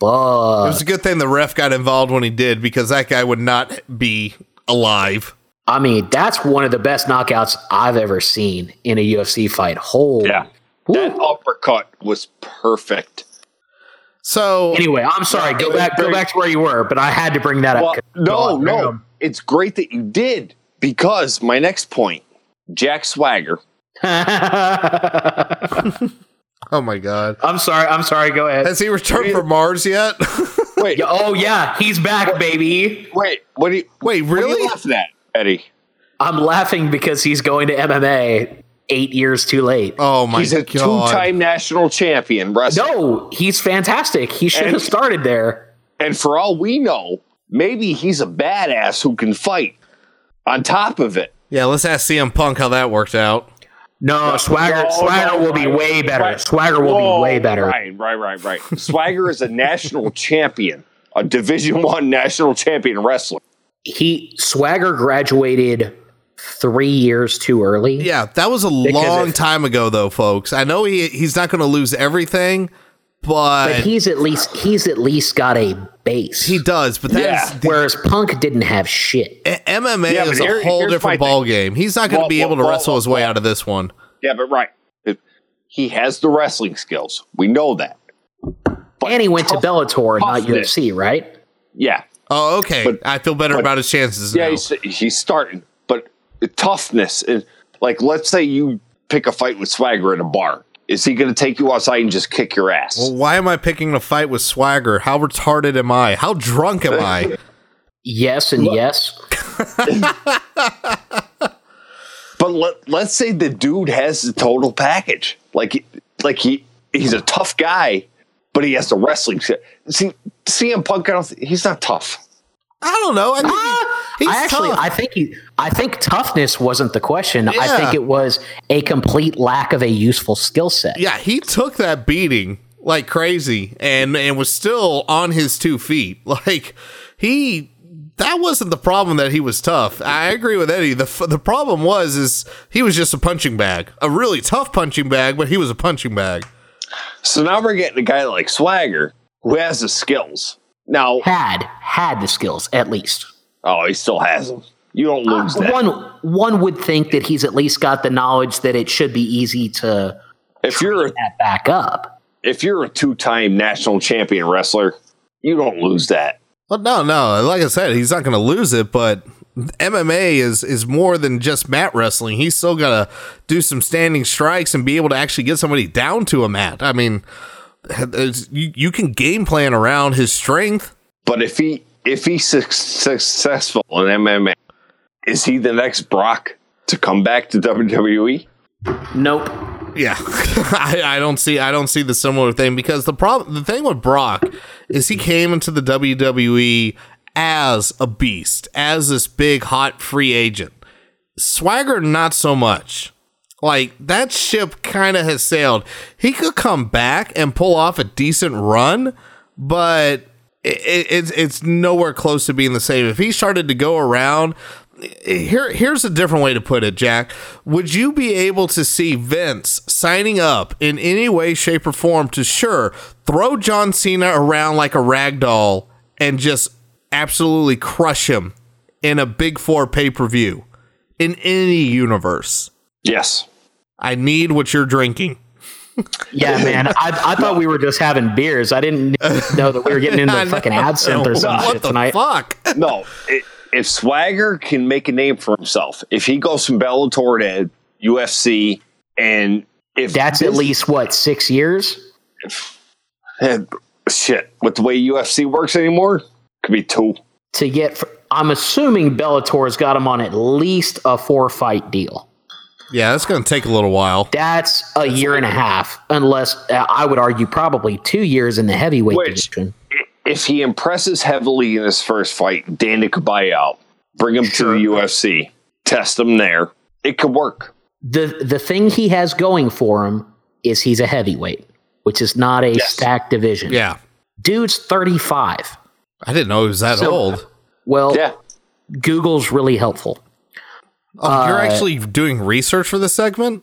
It was a good thing the ref got involved when he did because that guy would not be alive. I mean, that's one of the best knockouts I've ever seen in a UFC fight. Holy. Yeah, that uppercut was perfect. So Anyway, I'm sorry. Go back. Go back to where you were, but I had to bring that Well, up. no, God, no, it's great that you did because my next point, Jack Swagger. oh my god, I'm sorry. I'm sorry. Go ahead. has he returned from Mars yet? Wait, Oh yeah, he's back, baby. wait, what are you? Wait, What are really? you laughing at, Eddie? I'm laughing because he's going to MMA eight years too late. Oh my god. He's a god! two-time national champion wrestler, No, he's fantastic. He should And- have started there. and for all we know, maybe he's a badass who can fight. On top of it, Yeah, let's ask CM Punk how that worked out. No, Swagger. no, Swagger no, will be way better. right. Swagger will Whoa, be way better. Right, right, right, right. Swagger is a national champion, a Division One national champion wrestler. He Swagger graduated three years too early. Yeah, that was a long if- time ago, though, folks. I know he he's not going to lose everything, but, but he's at least he's at least got a base. he does. But that's Yeah. Whereas Punk didn't have shit. MMA Yeah, is here- a whole here's my different thing. ball game. He's not going to Well, be well, able to well, wrestle his way well. out of this one. Yeah, but right. If- he has the wrestling skills. We know that. But and he went to tough- Bellator, not toughness- UFC, right? Yeah. Oh, okay. But- I feel better but- about his chances Yeah, now. he's, he's starting. But the toughness is like, let's say you pick a fight with Swagger in a bar. Is he going to take you outside and just kick your ass? well, why am I picking a fight with Swagger? How retarded am I? How drunk am I? Yes and yes. But let, let's say the dude has the total package. Like, like he he's a tough guy, but he has the wrestling shit. See, CM Punk, I don't th- he's not tough. I don't know. I think Ah, he- he's I actually, tough. I think he, I think toughness wasn't the question. I think it was a complete lack of a useful skill set. yeah, he took that beating like crazy and and was still on his two feet. Like he that wasn't the problem that he was tough. I agree with Eddie. The the problem was is he was just a punching bag. A really tough punching bag, but he was a punching bag. So now we're getting a guy like Swagger who has the skills. Now, Had had the skills at least. oh, he still has them. You don't lose uh, that. One one would think that he's at least got the knowledge that it should be easy to If you're a, that back up. if you're a two time national champion wrestler, you don't lose that. But no, no, like I said, he's not going to lose it. But MMA is is more than just mat wrestling. He's still got to do some standing strikes and be able to actually get somebody down to a mat. I mean, you, you can game plan around his strength. But if he if he's suc successful in MMA, is he the next Brock to come back to? WWE? Nope. Yeah, I, I don't see I don't see the similar thing because the problem the thing with Brock is he came into the WWE as a beast, as this big hot free agent. Swagger not so much. Like that ship kind of has sailed. He could come back and pull off a decent run, but it, it, it's it's nowhere close to being the same. If he started to go around, here here's a different way to put it, Jack. Would you be able to see Vince signing up in any way, shape, or form to sure throw John Cena around like a rag doll and just absolutely crush him in a Big Four pay per view in any universe? Yes. I need what you're drinking. Yeah, man. I, I thought we were just having beers. I didn't know that we were getting into I know. fucking absinthe or some what shit the tonight. fuck? No. i if Swagger can make a name for himself, if he goes from Bellator to UFC, and if That's at least what six years. and shit with the way UFC works anymore, could be two. to get. I'm assuming Bellator's got him on at least a four fight deal. Yeah, that's going to take a little while. That's a year and a half, unless uh, I would argue probably two years in the heavyweight Which- division. If he impresses heavily in his first fight, Dana could buy out, bring him to the UFC, test him there. It could work. The the thing he has going for him is he's a heavyweight, which is not a Yes. stacked division. Yeah. Dude's 35. I didn't know he was that So- old. Well, Yeah. Google's really helpful. Oh, you're uh, actually doing research for this segment?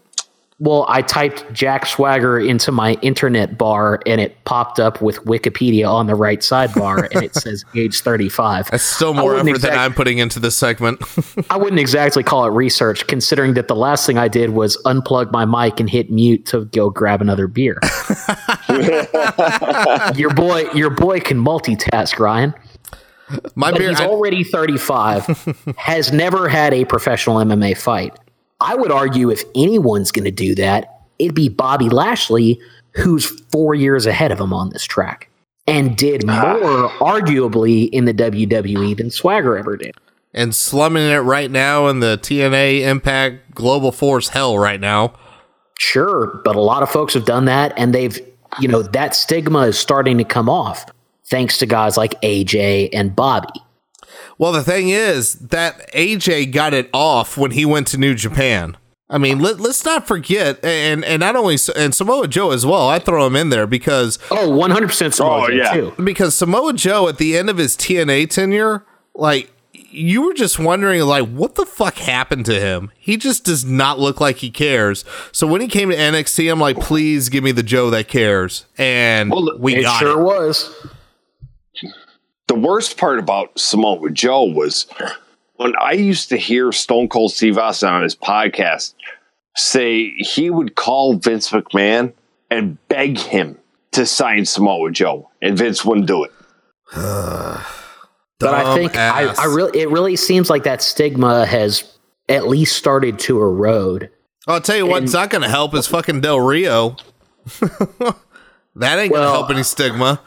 Well, I typed Jack Swagger into my internet bar and it popped up with Wikipedia on the right sidebar and it says age 35. That's still more effort than I'm putting into this segment. I wouldn't exactly call it research, considering that the last thing I did was unplug my mic and hit mute to go grab another beer. your boy, your boy can multitask, Ryan. My But beer. he's I- already 35, has never had a professional MMA fight. I would argue if anyone's going to do that, it'd be Bobby Lashley, who's four years ahead of him on this track and did ah. more, arguably, in the WWE than Swagger ever did. and slumming it right now in the TNA Impact Global Force hell right now. Sure, but a lot of folks have done that, and they've, you know, that stigma is starting to come off thanks to guys like AJ and Bobby. Well, the thing is that AJ got it off when he went to New Japan. I mean, let, let's not forget, and and not only and Samoa Joe as well. I throw him in there because Oh, 100% Samoa Oh, Joe, yeah. too. because Samoa Joe at the end of his TNA tenure, like you were just wondering, like what the fuck happened to him? He just does not look like he cares. So when he came to NXT, I'm like, please give me the Joe that cares, and Well, we It got sure it. was. The worst part about Samoa Joe was when I used to hear Stone Cold Steve Austin on his podcast say he would call Vince McMahon and beg him to sign Samoa Joe, and Vince wouldn't do it. But I think I, I really, it really seems like that stigma has at least started to erode. I'll tell you what's not going to help is fucking Del Rio. that ain't going to help any stigma.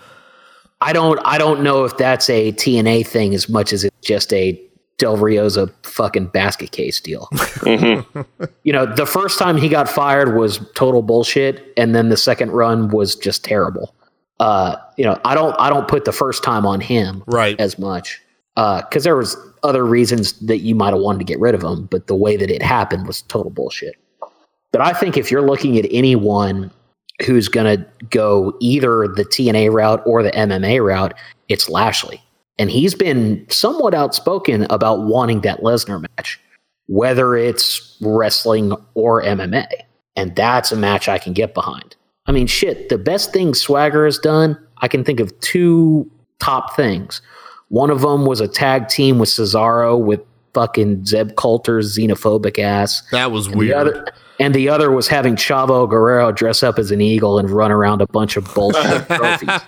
I don't, I don't know if that's a TNA thing as much as it's just a Del Rio's a fucking basket case deal. you know, the first time he got fired was total bullshit, and then the second run was just terrible. Uh, you know, I don't I don't put the first time on him Right. as much because there was other reasons that you might have wanted to get rid of him, but the way that it happened was total bullshit. But I think if you're looking at anyone who's going to go either the TNA route or the MMA route, it's Lashley. And he's been somewhat outspoken about wanting that Lesnar match, whether it's wrestling or MMA. And that's a match I can get behind. I mean, shit, the best thing Swagger has done, I can think of two top things. One of them was a tag team with Cesaro with fucking Zeb Colter's xenophobic ass. That was The weird. other, and the other was having Chavo Guerrero dress up as an eagle and run around a bunch of bullshit trophies.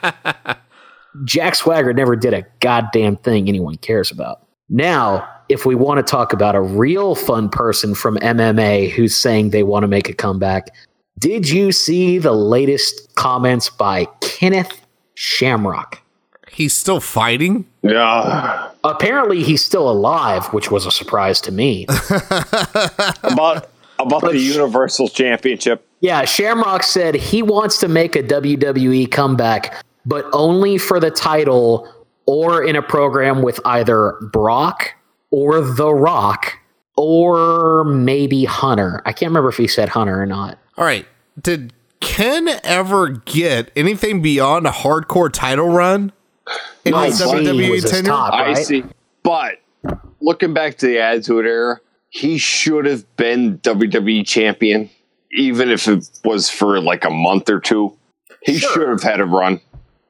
Jack Swagger never did a goddamn thing anyone cares about. Now, if we want to talk about a real fun person from MMA who's saying they want to make a comeback, did you see the latest comments by Kenneth Shamrock? He's still fighting. Yeah. Apparently, he's still alive, which was a surprise to me. About about But the Universal Championship. Yeah, Shamrock said he wants to make a WWE comeback, but only for the title or in a program with either Brock or The Rock or maybe Hunter. I can't remember if he said Hunter or not. All right. Did Ken ever get anything beyond a hardcore title run in No, his WWE tenure? top. I see. But looking back to the Attitude Era, he should have been WWE champion, even if it was for like a month or two. He should have had a run.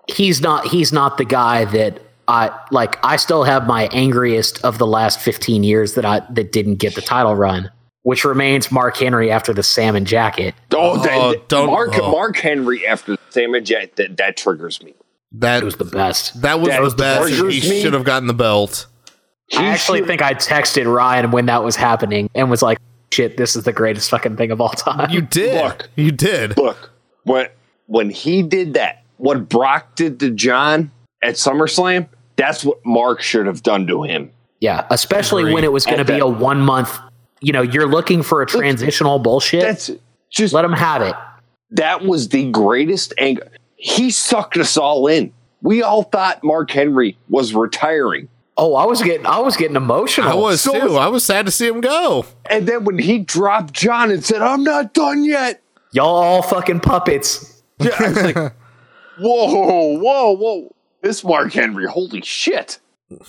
He's not he's not the guy that I like I still have my angriest of the last 15 years that I that didn't get the title run, which remains Mark Henry after the salmon jacket. Oh, oh that- Oh, don't- Mark oh. Mark Henry after Sam Jet that, that triggers me. That It was the best. that was that the best. triggers He should have gotten the belt. He I actually think I texted Ryan when that was happening and was like, shit, this is the greatest fucking thing of all time. You did. Look. You did. look when when he did that, what Brock did to John at SummerSlam, that's what Mark should have done to him. yeah, especially Agreed. when it was going to be that- a one month, you know, you're looking for a transitional bullshit. That's just Let him have it. that was the greatest anger. He sucked us all in. We all thought Mark Henry was retiring. Oh, I was getting, I was getting emotional. I was So- too. I was sad to see him go. And then when he dropped John and said, I'm not done yet. Y'all all fucking puppets. Yeah, I was like, whoa, whoa, whoa. This Mark Henry, holy shit.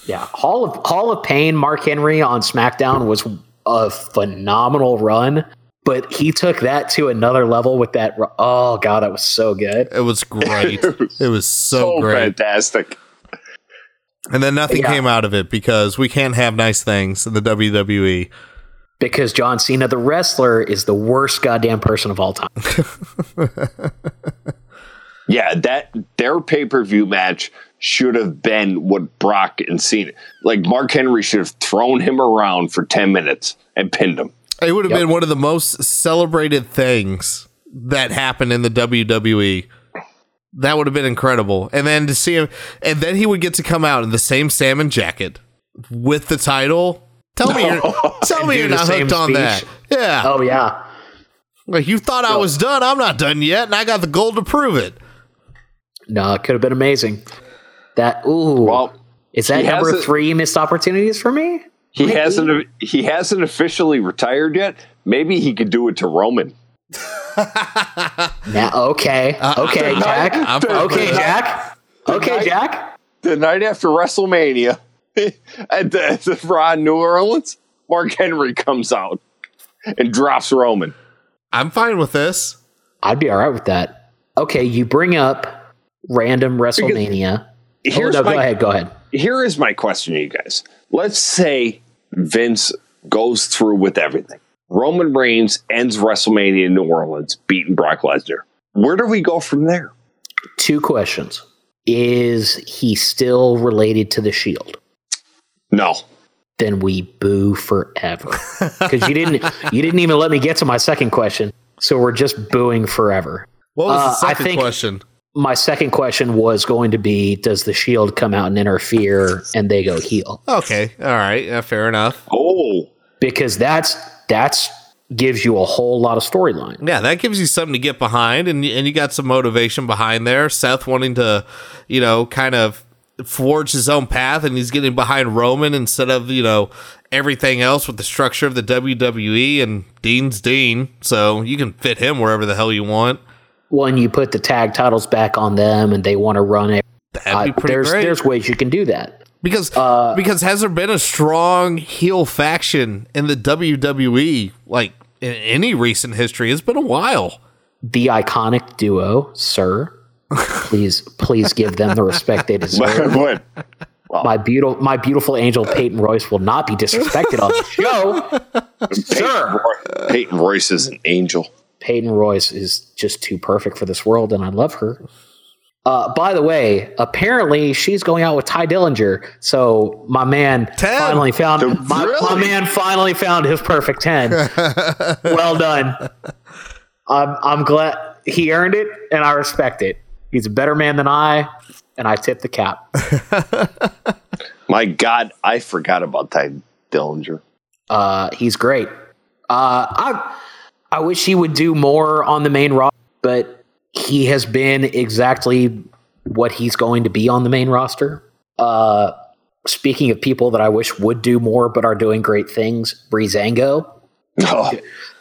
Yeah, Hall of Hall of Pain. Mark Henry on SmackDown was a phenomenal run, but he took that to another level with that. Oh god, that was so good. It was great. it was so, So great. fantastic. And then nothing Yeah. came out of it because we can't have nice things in the. WWE. Because John Cena, the wrestler, is the worst goddamn person of all time. Yeah, that their pay per view match should have been what Brock and Cena. Like Mark Henry should have thrown him around for ten minutes and pinned him. It would have Yep. been one of the most celebrated things that happened in the WWE. That would have been incredible. And then to see him, and then he would get to come out in the same salmon jacket with the title. Tell me, you're, tell me you're not same hooked on that. Yeah, Oh yeah, like you thought I was done. I'm not done yet, and I got the gold to prove it. no, it could have been amazing. That ooh, Well, is that he number hasn't- three missed opportunities for me? he hasn't he hasn't officially retired yet. Maybe he could do it to Roman. Now, okay, okay, I'm- Jack. I'm okay, with. Jack. Okay, Jack. The night after WrestleMania at the, at the Raw in New Orleans, Mark Henry comes out and drops Roman. I'm fine with this. I'd be all right with that. Okay, you bring up random WrestleMania. Oh, Here's no, my go ahead, go ahead. here is my question to you guys. Let's say Vince goes through with everything. Roman Reigns ends WrestleMania in New Orleans, beating Brock Lesnar. Where do we go from there? Two questions. Is he still related to the Shield? No. Then we boo forever. Because you didn't you didn't even let me get to my second question. So we're just booing forever. What was Uh, the I second think- question? My second question was going to be Does the Shield come out and interfere and they go heel? Okay, all right, yeah, fair enough. Oh, Because that's that's gives you a whole lot of storyline. Yeah, that gives you something to get behind, and and you got some motivation behind there. Seth wanting to, you know, kind of forge his own path, and he's getting behind Roman instead of you know everything else with the structure of the WWE. And Dean's Dean, so you can fit him wherever the hell you want. When you put the tag titles back on them and they want to run it, That'd be pretty there's great. there's ways you can do that. Because uh, because has there been a strong heel faction in the WWE like in any recent history? It's been a while. The iconic duo, sir. Please, please give them the respect they deserve. But My beautiful, my beautiful angel Peyton Royce will not be disrespected on the show. Sir, Peyton Royce is an angel. Peyton Royce is just too perfect for this world, and I love her. Uh, by the way, apparently she's going out with Tye Dillinger. So my man Ten. finally found The- my, my man finally found his perfect ten. well done. I'm I'm glad he earned it, and I respect it. He's a better man than I, and I tip the cap. My God, I forgot about Tye Dillinger. Uh, he's great. Uh, I I wish he would do more on the main roster, but he has been exactly what he's going to be on the main roster. Uh, speaking of people that I wish would do more but are doing great things, Breezango. Oh,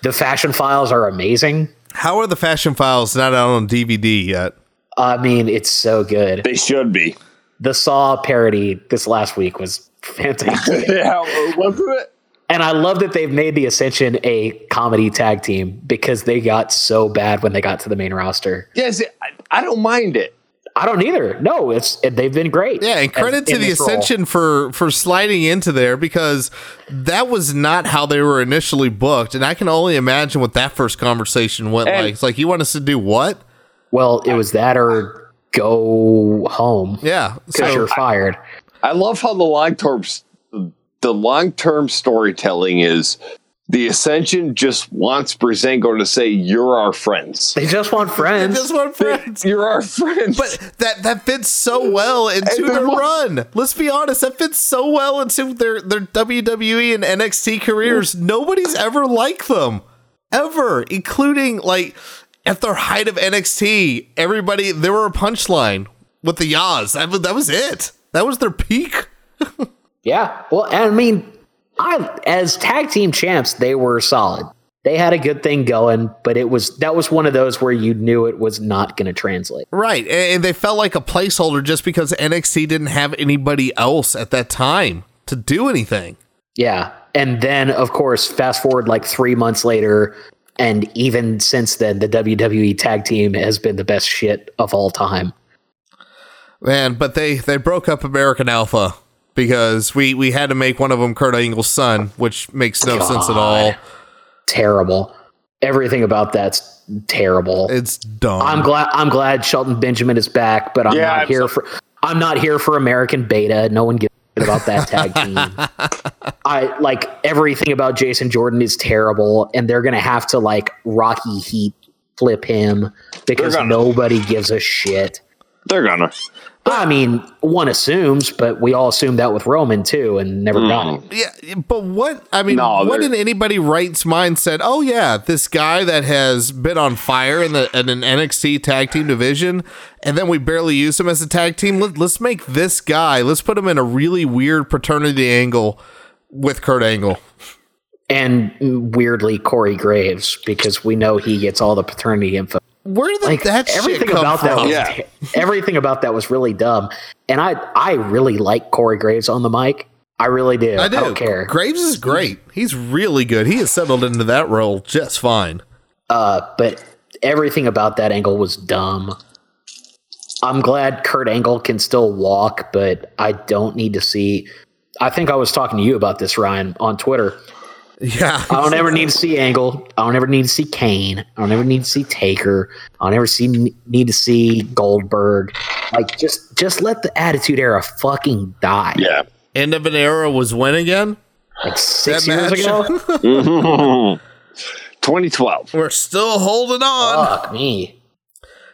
The fashion files are amazing. How are the fashion files not out on DVD yet? I mean, it's so good. they should be. The Saw parody this last week was fantastic. yeah, wasn't it? And I love that they've made the Ascension a comedy tag team because they got so bad when they got to the main roster. Yes, I, I don't mind it. I don't either. No, it's they've been great. Yeah, and as- credit to the this role. Ascension for for sliding into there because that was not how they were initially booked, and I can only imagine what that first conversation went And- like. It's like you want us to do what? Well, it was that or go home Yeah, because so you're fired. I love how the long term the long term storytelling is the Ascension just wants Breezango to say you're our friends. They just want friends. They just want friends. You're our friends. But that that fits so well into And their then run. Let's be honest, that fits so well into their their WWE and NXT careers. Nobody's ever liked them, ever, including like at their height of NXT. Everybody, they were a punchline with the Yaz. That was that was it. That was their peak. yeah. Well, I mean, I as tag team champs, they were solid. They had a good thing going, but it was that was one of those where you knew it was not going to translate. Right, and they felt like a placeholder just because NXT didn't have anybody else at that time to do anything. Yeah. And then, of course, fast forward like three months later, and even since then, the WWE tag team has been the best shit of all time. Man, but they they broke up American Alpha because we we had to make one of them Kurt Angle's son, which makes no sense at all. Terrible. Everything about that's terrible. It's dumb. I'm glad. I'm glad Shelton Benjamin is back, but I'm Yeah, not I'm here so- for. I'm not here for American Beta. No one gives a about that tag team. I like everything about Jason Jordan is terrible, and they're gonna have to like Rocky Heat flip him because nobody gives a shit. They're gonna. I mean, one assumes, but we all assumed that with Roman too, and never hmm. got it. yeah, but what I mean, No, what they're- in anybody right's mind said? Oh yeah, this guy that has been on fire in the in an NXT tag team division, and then we barely use him as a tag team. Let, let's make this guy. Let's put him in a really weird paternity angle with Kurt Angle. And weirdly, Corey Graves, because we know he gets all the paternity info. Where did like that shit everything come about that from? was Yeah. everything about that was really dumb and i i really like corey graves on the mic i really do i, I do. don't care Graves is great. He's really good. He has settled into that role just fine. uh but everything about that angle was dumb i'm glad kurt angle can still walk but i don't need to see i think i was talking to you about this ryan on twitter Yeah. I don't ever need to see Angle. I don't ever need to see Kane. I don't ever need to see Taker. I don't ever see need to see Goldberg. Like just just let the Attitude Era fucking die. Yeah. End of an era was when again? Like six That years match. ago. 2012. We're still holding on. Fuck me.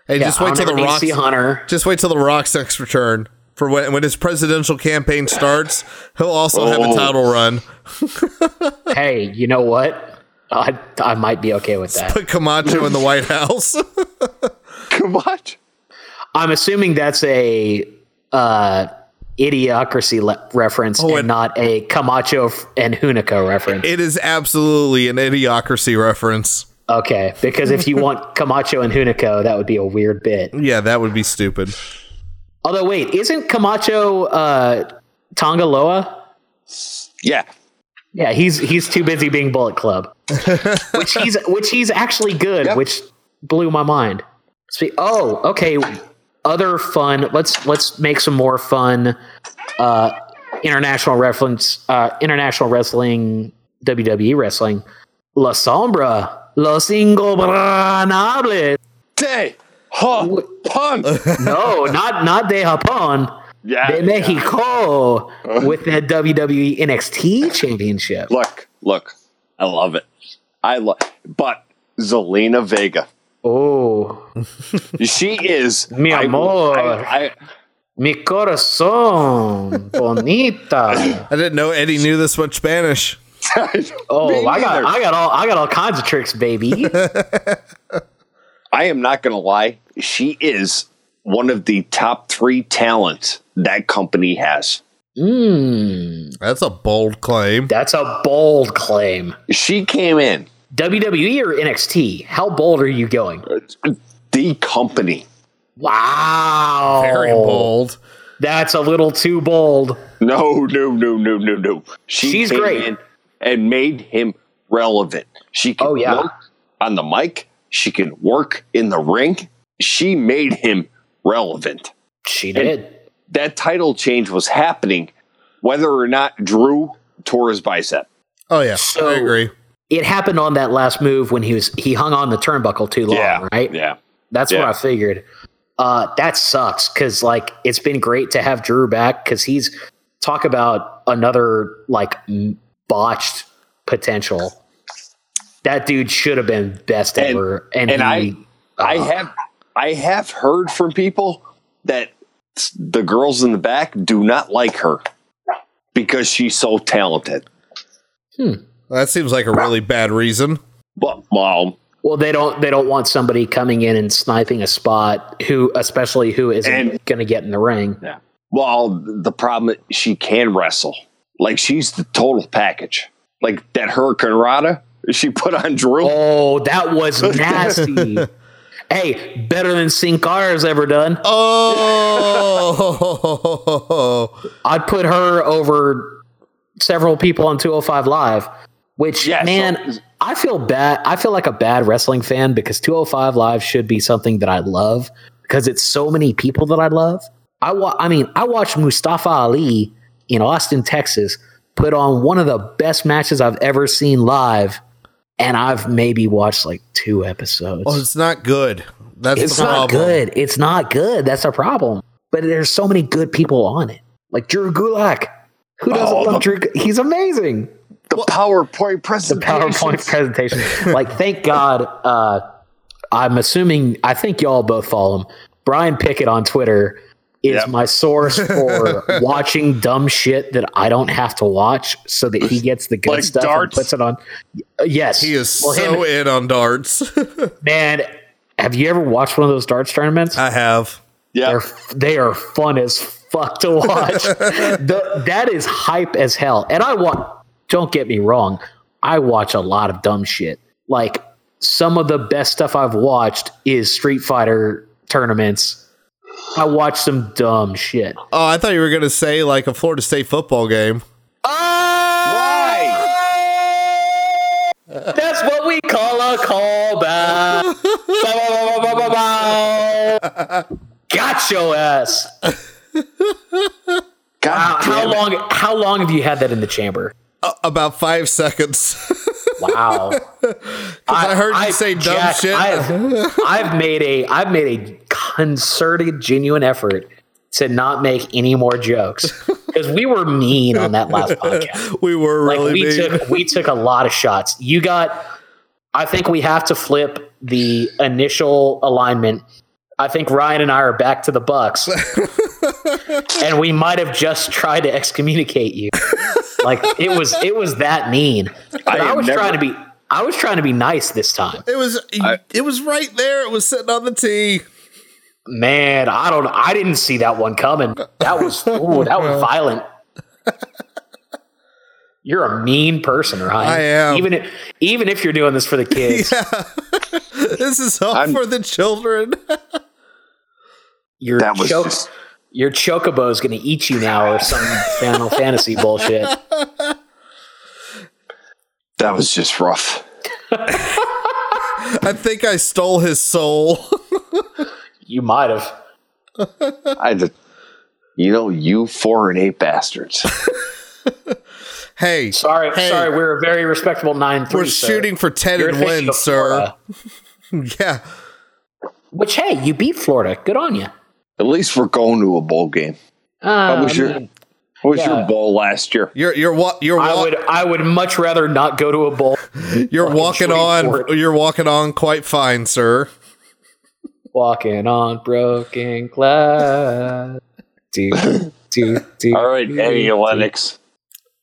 Hey, Yeah, just wait till the ever need to Rock's see Hunter. just wait till the Rock's next return. For when, when his presidential campaign starts, he'll also have a Oh. title run. Hey, you know what? I I might be okay with that. Put Camacho in the White House. Camacho. I'm assuming that's a uh, idiocracy le- reference Oh, and and- not a Camacho f- and Hunico reference. it is absolutely an idiocracy reference. Okay, because if you want Camacho and Hunico, that would be a weird bit. Yeah, that would be stupid. Although, wait, isn't Camacho uh, Tanga Loa? Yeah. Yeah, he's he's too busy being Bullet Club, which he's which he's actually good, Yep. which blew my mind. Spe- oh, okay. Other fun. Let's let's make some more fun. Uh, international reference. Uh, international wrestling. WWE wrestling. La Sombra. Los Ingobernables. Day. Huh. Pun. No, not not de Japón. Yeah. De Mexico with the WWE NXT Championship. Look, look. I love it. I love but Zelina Vega. Oh, She is Mi amor. I, I, mi corazón, bonita. I didn't know Eddie knew this much Spanish. Oh, Me I got, neither. I got all, I got all kinds of tricks, baby. I am not going to lie. She is one of the top three talents that company has. Mmm, That's a bold claim. that's a bold claim. She came in WWE or NXT? How bold are you going? the company. Wow, Very bold. That's a little too bold. No, no, no, no, no, no. She She's came great. in and made him relevant. She can Oh, yeah. on the mic. She can work in the ring. She made him relevant. She did. That title change was happening whether or not Drew tore his bicep. Oh yeah, So- I agree. It happened on that last move when he was he hung on the turnbuckle too long, yeah, right? Yeah. That's Yeah. what I figured. Uh, that sucks because like it's been great to have Drew back because he's talk about another like botched potential. That dude should have been best And- ever, and, and he, I uh, have I have heard from people that the girls in the back do not like her because she's so talented. That seems like a really bad reason. But well, well they don't they don't want somebody coming in and sniping a spot who especially who isn't going to get in the ring. yeah. Well, the problem she can wrestle. Like she's the total package. Like that hurricanrana she put on Drew. Oh, that was nasty. hey, better than Sin Cara's ever done. Oh, I'd put her over several people on 205 Live, which Yeah, so- man, I feel bad. I feel like a bad wrestling fan because 205 Live should be something that I love because it's so many people that I love. I wa- I mean, I watched Mustafa Ali in Austin, Texas, put on one of the best matches I've ever seen live, and I've maybe watched like two episodes. oh, it's not good. That's It's the not good. It's not good. That's a problem. But there's so many good people on it, like Drew Gulak. Who doesn't Oh, love the- Drew? He's amazing. the PowerPoint presentation. The presentation. PowerPoint presentation. like, thank God. Uh, I'm assuming. I think y'all both follow him. Brian Pickett on Twitter is Yep. my source for watching dumb shit that I don't have to watch, so that he gets the good Like stuff darts? and puts it on. Yes, He is Well, him- so in on darts. man. Have you ever watched one of those darts tournaments? I have. Yeah. They're they are fun as fuck to watch. the, that is hype as hell. And I want. Don't get me wrong. I watch a lot of dumb shit. Like some of the best stuff I've watched is Street Fighter tournaments. I watch some dumb shit. Oh, I thought you were gonna say like a Florida State football game. Why? That's what we call a callback. Bow, bow, bow, bow, bow, bow. Got your ass. God How, how damn it. long? How long have you had that in the chamber? Uh, about five seconds. Wow. I heard you say dumb shit. I've, I've made a I've made a concerted, genuine effort to not make any more jokes because we were mean on that last podcast. we were Like really we mean. took we took a lot of shots. You got. I think we have to flip the initial alignment. I think Ryan and I are back to the Bucks, and we might have just tried to excommunicate you. Like it was, it was that mean. I I, was never- trying to be, I was trying to be nice this time. It was it was right there. It was sitting on the tee. Man, I don't. I didn't see that one coming. That was ooh, that was violent. You're a mean person, Ryan. I am. Even if, even if you're doing this for the kids, This is all I'm- for the children. your That was choke, just- your chocobo is going to eat you now, or some Final Fantasy bullshit. That was just rough. I think I stole his soul. You might have. I had to, you know, you four and eight bastards. hey, Sorry, Hey. sorry. We're a very respectable nine three. we're shooting for 10 You're and thinking wins, of sir. Yeah. Which hey, you beat Florida. Good on you. At least we're going to a bowl game. Uh, How was your, what was yeah. your bowl last year? You're you're wa- you're I would I would much rather not go to a bowl. you're walking on you're walking on quite fine, sir. Walking on broken glass. Do, do, do, All right, do, Eddie. Lennox.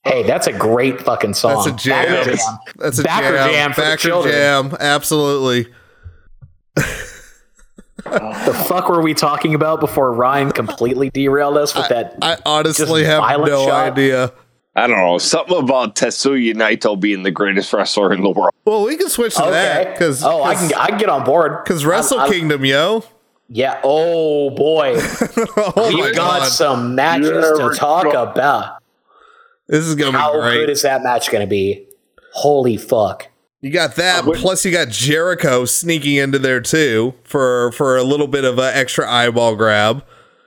Hey, that's a great fucking song. That's a jam. Backer jam. That's a Backer jam. jam for the children. jam. Absolutely. The fuck were we talking about before Ryan completely derailed us with that? I honestly have no shot? idea. I don't know. Something about Tetsuya Naito being the greatest wrestler in the world. Well, we can switch to that because oh, I can I can get on board. because Wrestle I- I- Kingdom, yo. Yeah. Oh boy, oh we my got god, some matches There to talk go. about. this is gonna How be great. good is that match going to be? Holy fuck! You got that. Uh, would- Plus, you got Jericho sneaking into there too for for a little bit of an extra eyeball grab.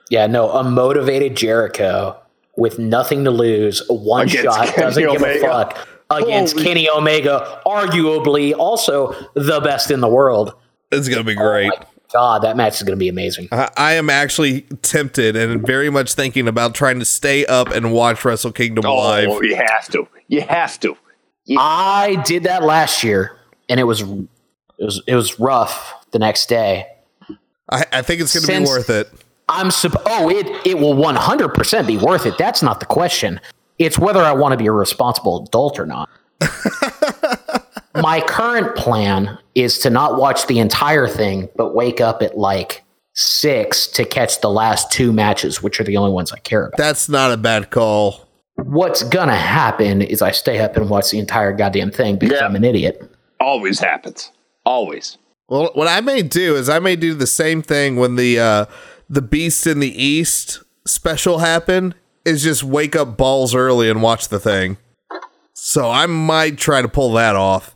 Yeah, no, a motivated Jericho with nothing to lose, one Against shot, Kenny doesn't give a fuck against Holy- Kenny Omega, arguably also the best in the world. It's gonna be oh great. God, that match is going to be amazing. I, I am actually tempted and very much thinking about trying to stay up and watch Wrestle Kingdom Oh, live. you have to. You have to. I did that last year, and it was it was it was rough the next day. I, I think it's gonna Since- be worth it. I'm sup- oh it it will 100% be worth it. That's not the question. It's whether I want to be a responsible adult or not. My current plan is to not watch the entire thing, but wake up at like six to catch the last two matches, which are the only ones I care about. That's not a bad call. What's gonna happen is I stay up and watch the entire goddamn thing because Yeah. I'm an idiot. Always happens. Always. Well, what I may do is I may do the same thing when the uh, the Beast in the East special happen. Is just wake up balls early and watch the thing. So I might try to pull that off.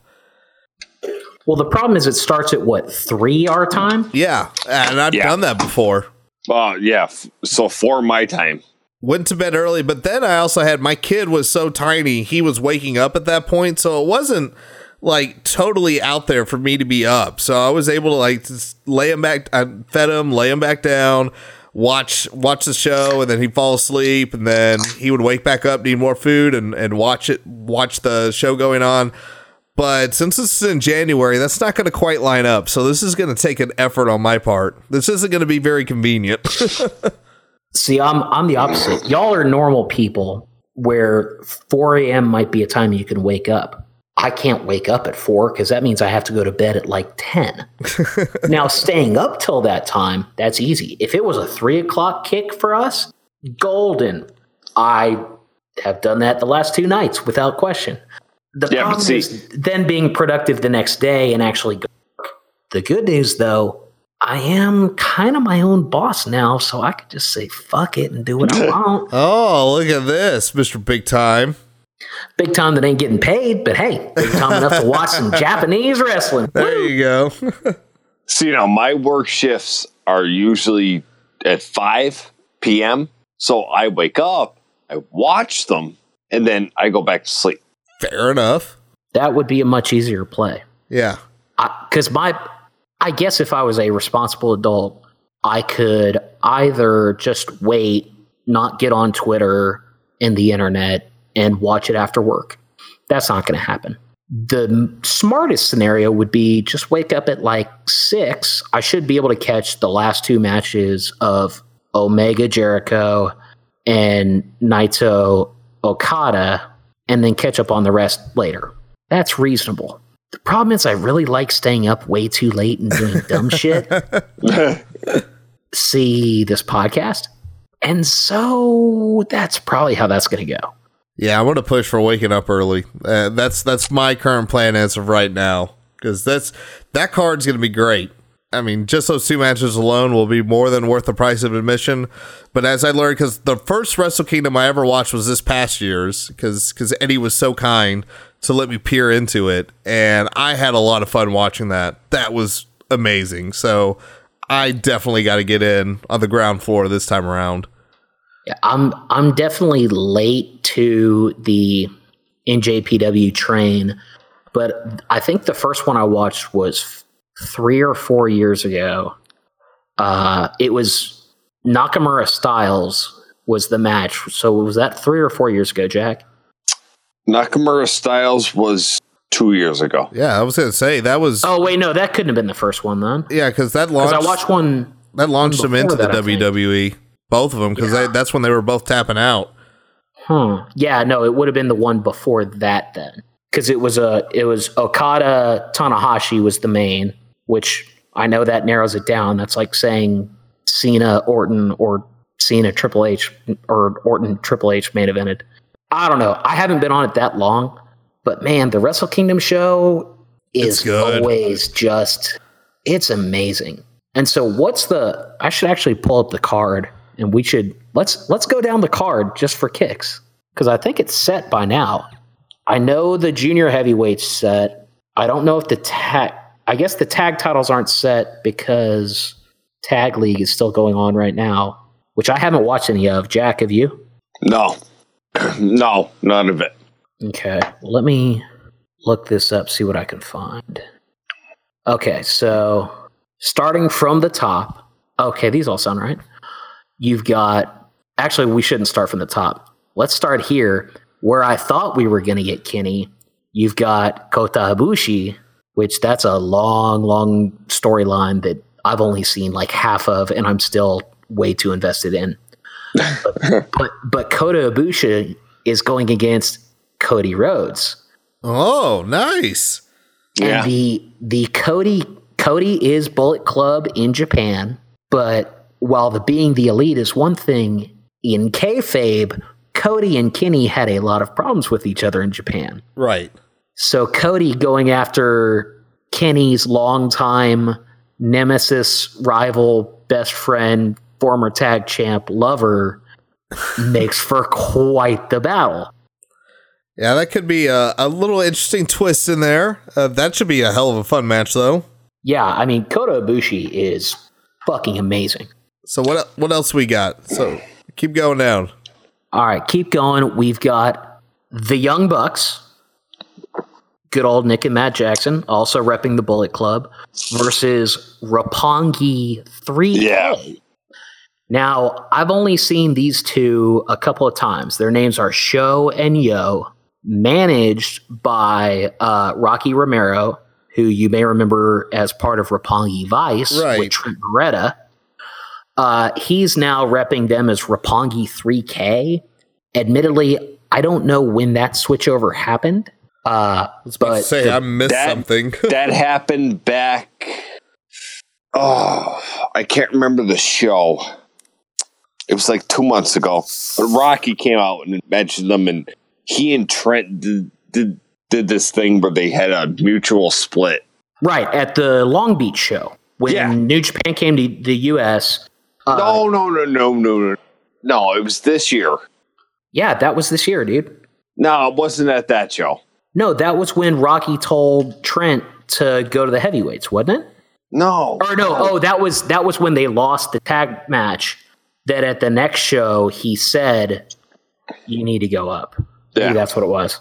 Well, the problem is it starts at what three our time. Yeah, and I've Yeah. done that before. Uh, yeah. So for my time, Went to bed early, but then I also had my kid was so tiny he was waking up at that point, so it wasn't like totally out there for me to be up. So I was able to like just lay him back. I fed him, lay him back down, watch watch the show, and then he'd fall asleep, and then he would wake back up, need more food, and and watch it, watch the show going on. But since this is in January, that's not going to quite line up. So this is going to take an effort on my part. This isn't going to be very convenient. See, I'm I'm the opposite. Y'all are normal people where 4 a.m. might be a time you can wake up. I can't wake up at 4 because that means I have to go to bed at like 10. now, staying up till that time, that's easy. If it was a 3 o'clock kick for us, golden. I have done that the last two nights without question. The Yeah, problem see- is then being productive the next day and actually go. The good news, though, I am kind of my own boss now, so I could just say fuck it and do what I want. Oh, look at this, Mr. Big Time. Big time that ain't getting paid, but hey, big time enough to watch some Japanese wrestling. There you go. See now, my work shifts are usually at five p.m. So I wake up, I watch them, and then I go back to sleep. Fair enough. That would be a much easier play. Yeah. Because my, I guess if I was a responsible adult, I could either just wait, not get on Twitter and the internet, and watch it after work. That's not going to happen. The smartest scenario would be just wake up at like six. I should be able to catch the last two matches of Omega Jericho and Naito Okada and then catch up on the rest later. That's reasonable. the problem is I really like staying up way too late and doing dumb shit. See this podcast. And so that's probably how that's going to go. Yeah, I'm gonna push for waking up early. Uh, that's that's my current plan as of right now because that's that card's gonna be great. I mean, just those two matches alone will be more than worth the price of admission. But as I learned, because the first Wrestle Kingdom I ever watched was this past year's, because because Eddie was so kind to let me peer into it, and I had a lot of fun watching that. That was amazing. So I definitely got to get in on the ground floor this time around. Yeah, I'm I'm definitely late to the NJPW train, but I think the first one I watched was three or four years ago. Uh, it was Nakamura Styles was the match. So was that three or four years ago, Jack? Nakamura Styles was two years ago. Yeah, I was gonna say that was Oh wait, no, that couldn't have been the first one then. yeah because that Because launched I watched one. that launched them before into the that, I think. Both of them because that's when they were both tapping out. Hmm. Yeah, no, it would have been the one before that then, because it was a it was Okada Tanahashi was the main, which I know that narrows it down. That's like saying Cena Orton or Cena Triple H or Orton Triple H main evented. I don't know. I haven't been on it that long, but man, the Wrestle Kingdom show is always just it's amazing. And so what's the I should actually pull up the card and we should let's let's go down the card just for kicks cuz I think it's set by now. I know the junior heavyweights set. I don't know if the tag I guess the tag titles aren't set because tag league is still going on right now, which I haven't watched any of. Jack, have you? No, no, none of it. Okay, let me look this up, see what I can find. Okay, so starting from the top. Okay, these all sound right. You've got. Actually, we shouldn't start from the top. Let's start here, where I thought we were going to get Kenny. You've got Kota Ibushi, which that's a long, long storyline that I've only seen like half of, and I'm still way too invested in. but, but but Kota Ibushi is going against Cody Rhodes. Oh, nice. Yeah. The the Cody Cody is Bullet Club in Japan, but while the being the elite is one thing, in kayfabe, Cody and Kenny had a lot of problems with each other in Japan. Right. So Cody going after Kenny's longtime nemesis, rival, best friend, former tag champ, lover, makes for quite the battle. Yeah, that could be a, a little interesting twist in there. Uh, that should be a hell of a fun match, though. Yeah, I mean Kota Ibushi is fucking amazing. So what what else we got? So keep going down. All right, keep going. We've got the Young Bucks, good old Nick and Matt Jackson, also repping the Bullet Club, versus Roppongi 3K. Yeah. Now, I've only seen these two a couple of times. Their names are Show and Yo, managed by uh, Rocky Romero, who you may remember as part of Roppongi Vice Right. with Trent Baretta. Uh, he's now repping them as Roppongi 3K. Admittedly, I don't know when that switchover happened. Uh, I was about to but say the- I missed that- something. that happened back. Oh, I can't remember the show. It was like two months ago. But Rocky came out and mentioned them, and he and Trent did did, did this thing where they had a mutual split. right at the Long Beach show when Yeah. New Japan came to the U.S. Uh, no, no, no, no, no, no. No, it was this year. Yeah, that was this year, dude. No, it wasn't at that show. No, that was when Rocky told Trent to go to the heavyweights, wasn't it? No. Or no, oh, that was that was when they lost the tag match. That at the next show he said, "You need to go up." Maybe Yeah. that's what it was.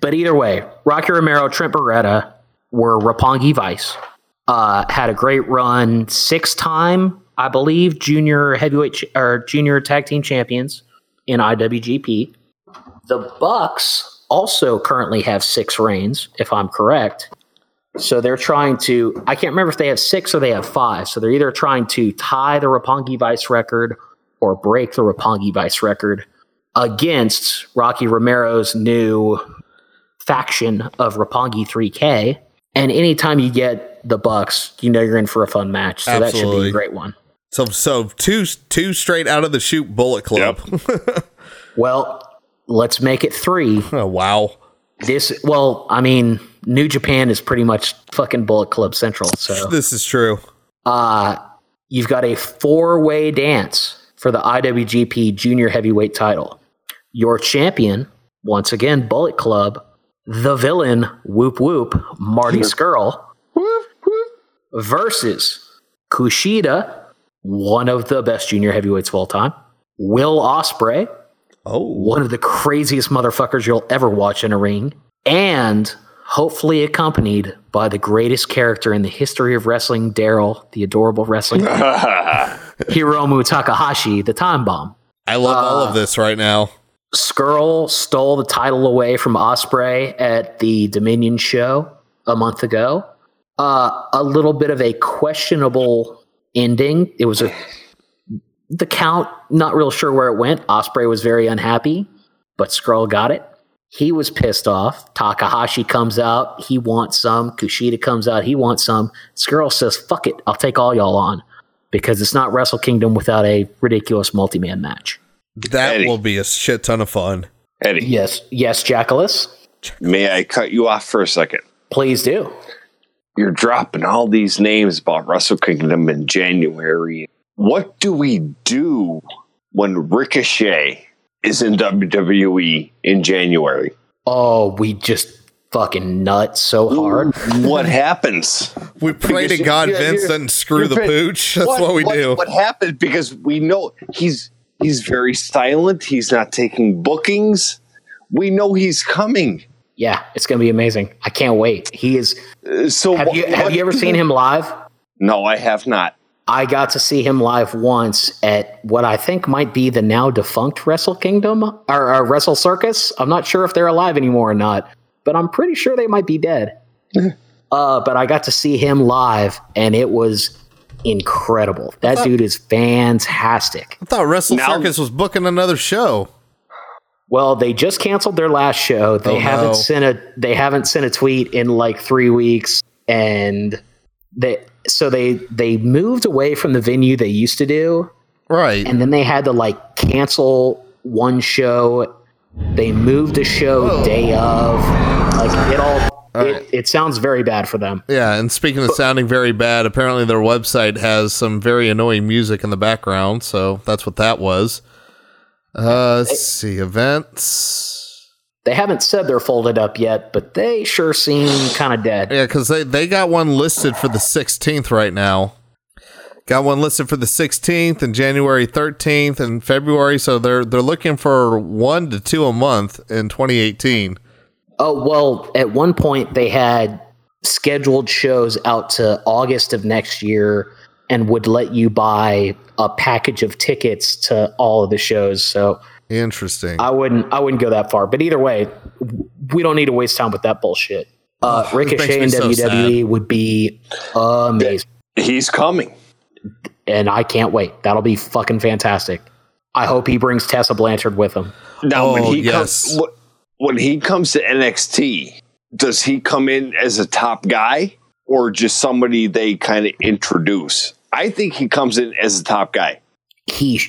But either way, Rocky Romero, Trent Baretta were Roppongi Vice. Uh, had a great run, six time, I believe, junior heavyweight ch- or junior tag team champions in IWGP. The Bucks also currently have six reigns, if I'm correct. So they're trying to, I can't remember if they have six or they have five. So they're either trying to tie the Roppongi Vice record or break the Roppongi Vice record against Rocky Romero's new faction of Roppongi 3K. And anytime you get the Bucks, you know you're in for a fun match. So that should be a great one. So so two two straight out of the shoot Bullet Club. Well, let's make it three. oh wow. This, well, I mean, New Japan is pretty much fucking Bullet Club Central. So This is true. uh, you've got a four way dance for the IWGP Junior Heavyweight title. Your champion, once again, Bullet Club, the villain, Whoop Whoop, Marty Scurll, versus Kushida, one of the best junior heavyweights of all time, Will Ospreay, Oh. one of the craziest motherfuckers you'll ever watch in a ring, and hopefully accompanied by the greatest character in the history of wrestling, Daryl, the adorable wrestling Hiromu Takahashi, the time bomb. I love all Uh, of this right now. Scurll stole the title away from Ospreay at the Dominion show a month ago. Uh, a little bit of a questionable ending. It was a the count, not real sure where it went. Ospreay was very unhappy, but Scurll got it. He was pissed off. Takahashi comes out, he wants some. Kushida comes out, he wants some. Scurll says, "Fuck it, I'll take all y'all on." Because it's not Wrestle Kingdom without a ridiculous multi-man match. That Eddie. will be a shit ton of fun. Eddie, Yes, yes, Jackalus. may I cut you off for a second? Please do. You're dropping all these names about Wrestle Kingdom in January. What do we do when Ricochet is in WWE in January? Oh, we just fucking nut so hard. What happens? We pray to Because you- God you're- Vince you're- doesn't screw the fin- pooch. That's what, we do. What happens? Because we know he's he's very silent. He's not taking bookings. We know he's coming. Yeah, it's gonna be amazing. I can't wait. He is. Uh, So Have wh- you have you ever seen him live? No, I have not. I got to see him live once at what I think might be the now defunct Wrestle Kingdom or, or Wrestle Circus. I'm not sure if they're alive anymore or not, but I'm pretty sure they might be dead. uh, but I got to see him live, and it was incredible. That dude is fantastic. I thought Wrestle Now- Circus was booking another show. Well, they just canceled their last show. They Oh, haven't no. sent a they haven't sent a tweet in like three weeks, and they so they they moved away from the venue they used to do, Right. and then they had to like cancel one show. They moved a show day of, like it all. It, it sounds very bad for them. yeah, and speaking of sounding very bad, apparently their website has some very annoying music in the background, so that's what that was. Uh, let's see, events. They haven't said they're folded up yet, but they sure seem kind of dead. Yeah, because they, they got one listed for the 16th right now. Got one listed for the 16th and January 13th and February, so they're they're looking for one to two a month in 2018. Oh, well, at one point they had scheduled shows out to August of next year and would let you buy a package of tickets to all of the shows. So Interesting. I wouldn't I wouldn't go that far. But either way, we don't need to waste time with that bullshit. Uh, makes Ricochet and so WWE would be amazing. He's coming. And I can't wait. That'll be fucking fantastic. I hope he brings Tessa Blanchard with him. Now, when Oh, he yes. comes, when he comes to NXT, does he come in as a top guy or just somebody they kind of introduce? I think he comes in as a top guy. he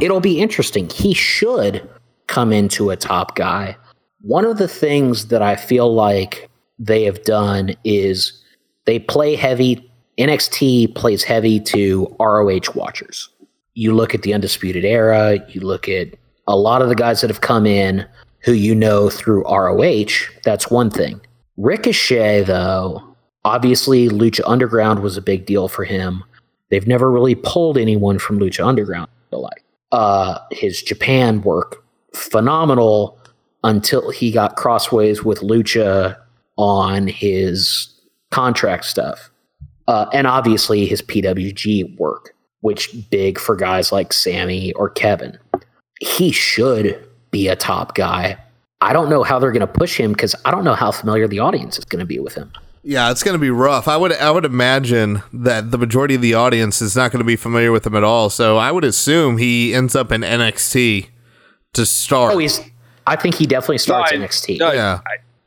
it'll be interesting. He should come into a top guy. One of the things that I feel like they have done is they play heavy. NXT plays heavy to ROH watchers. You look at the Undisputed Era, you look at a lot of the guys that have come in who you know through ROH. That's one thing. Ricochet, though, obviously Lucha Underground was a big deal for him. They've never really pulled anyone from Lucha Underground. Like uh, his Japan work phenomenal until he got crossways with Lucha on his contract stuff, uh, and obviously his PWG work, which big for guys like Sammy or Kevin. He should be a top guy. I don't know how they're going to push him because I don't know how familiar the audience is going to be with him. Yeah, it's going to be rough. I would I would imagine that the majority of the audience is not going to be familiar with him at all. So I would assume he ends up in NXT to start. Oh, he's. I think he definitely starts I- NXT. no, Yeah.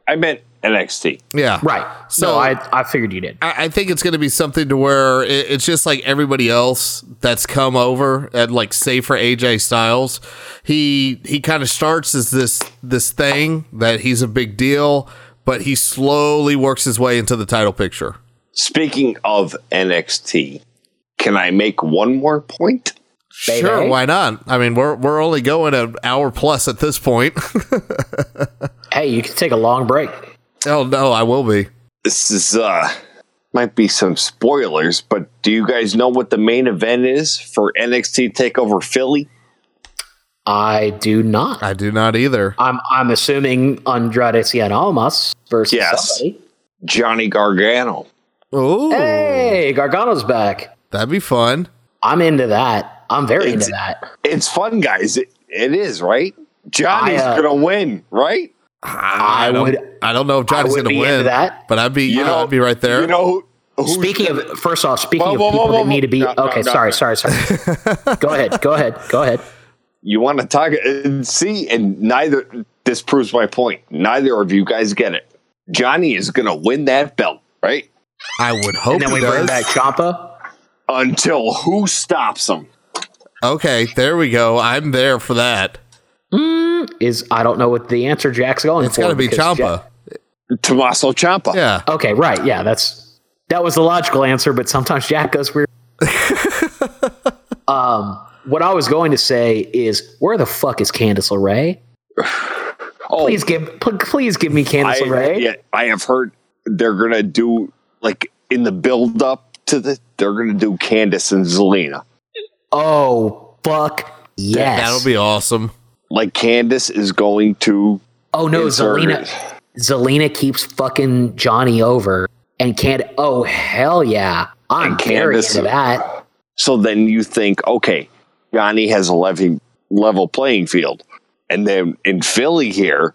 I, I meant NXT. Yeah. Right. So- So I I figured you did. I I think it's going to be something to where it, it's just like everybody else that's come over, and like say for AJ Styles, he he kind of starts as this this thing that he's a big deal, but he slowly works his way into the title picture. Speaking of NXT, can I make one more point? Baby. Sure, why not? I mean, we're we're only going an hour plus at this point. Hey, you can take a long break. oh no, I will be. This is uh might be some spoilers, but do you guys know what the main event is for NXT Takeover Philly? I do not. I do not either. I'm I'm assuming Andrade Cien Almas versus Yes. somebody. Johnny Gargano. Oh, Hey, Gargano's back. that'd be fun. I'm into that. I'm very It's- into that. It's fun, guys. It, it is, right? Johnny's I, uh, gonna win, right? I, don't, would- I don't know if Johnny's going to win, that. but I'd be. You know, I'd be right there. You know who's Speaking gonna- of, first off, speaking Whoa, of whoa, people whoa, that whoa, need to be no, no, okay. no, sorry, no. sorry, sorry. go ahead, go ahead, go ahead. You want to talk and see, and neither this proves my point. Neither of you guys get it. Johnny is gonna win that belt, right? I would hope And then we does. bring back Ciampa. Until who stops him? Okay, there we go. I'm there for that. Is I don't know what the answer Jack's going It's for. got to be because Ciampa. Tommaso Ciampa Yeah. Okay, right. Yeah, that's that was the logical answer, but sometimes Jack goes weird. um, what I was going to say is, where the fuck is Candice LeRae? Oh, Please give, pl- please give me Candice I, LeRae. yeah, I have heard they're gonna do like in the build up to the they're gonna do Candice and Zelina. Oh fuck yes! That'll be awesome. Like Candice is going to oh no, insert Zelina. it. Zelina keeps fucking Johnny over and can't. Oh hell yeah! I'm And very Candice- into that. So then you think, okay, Johnny has a level level playing field, and then in Philly here,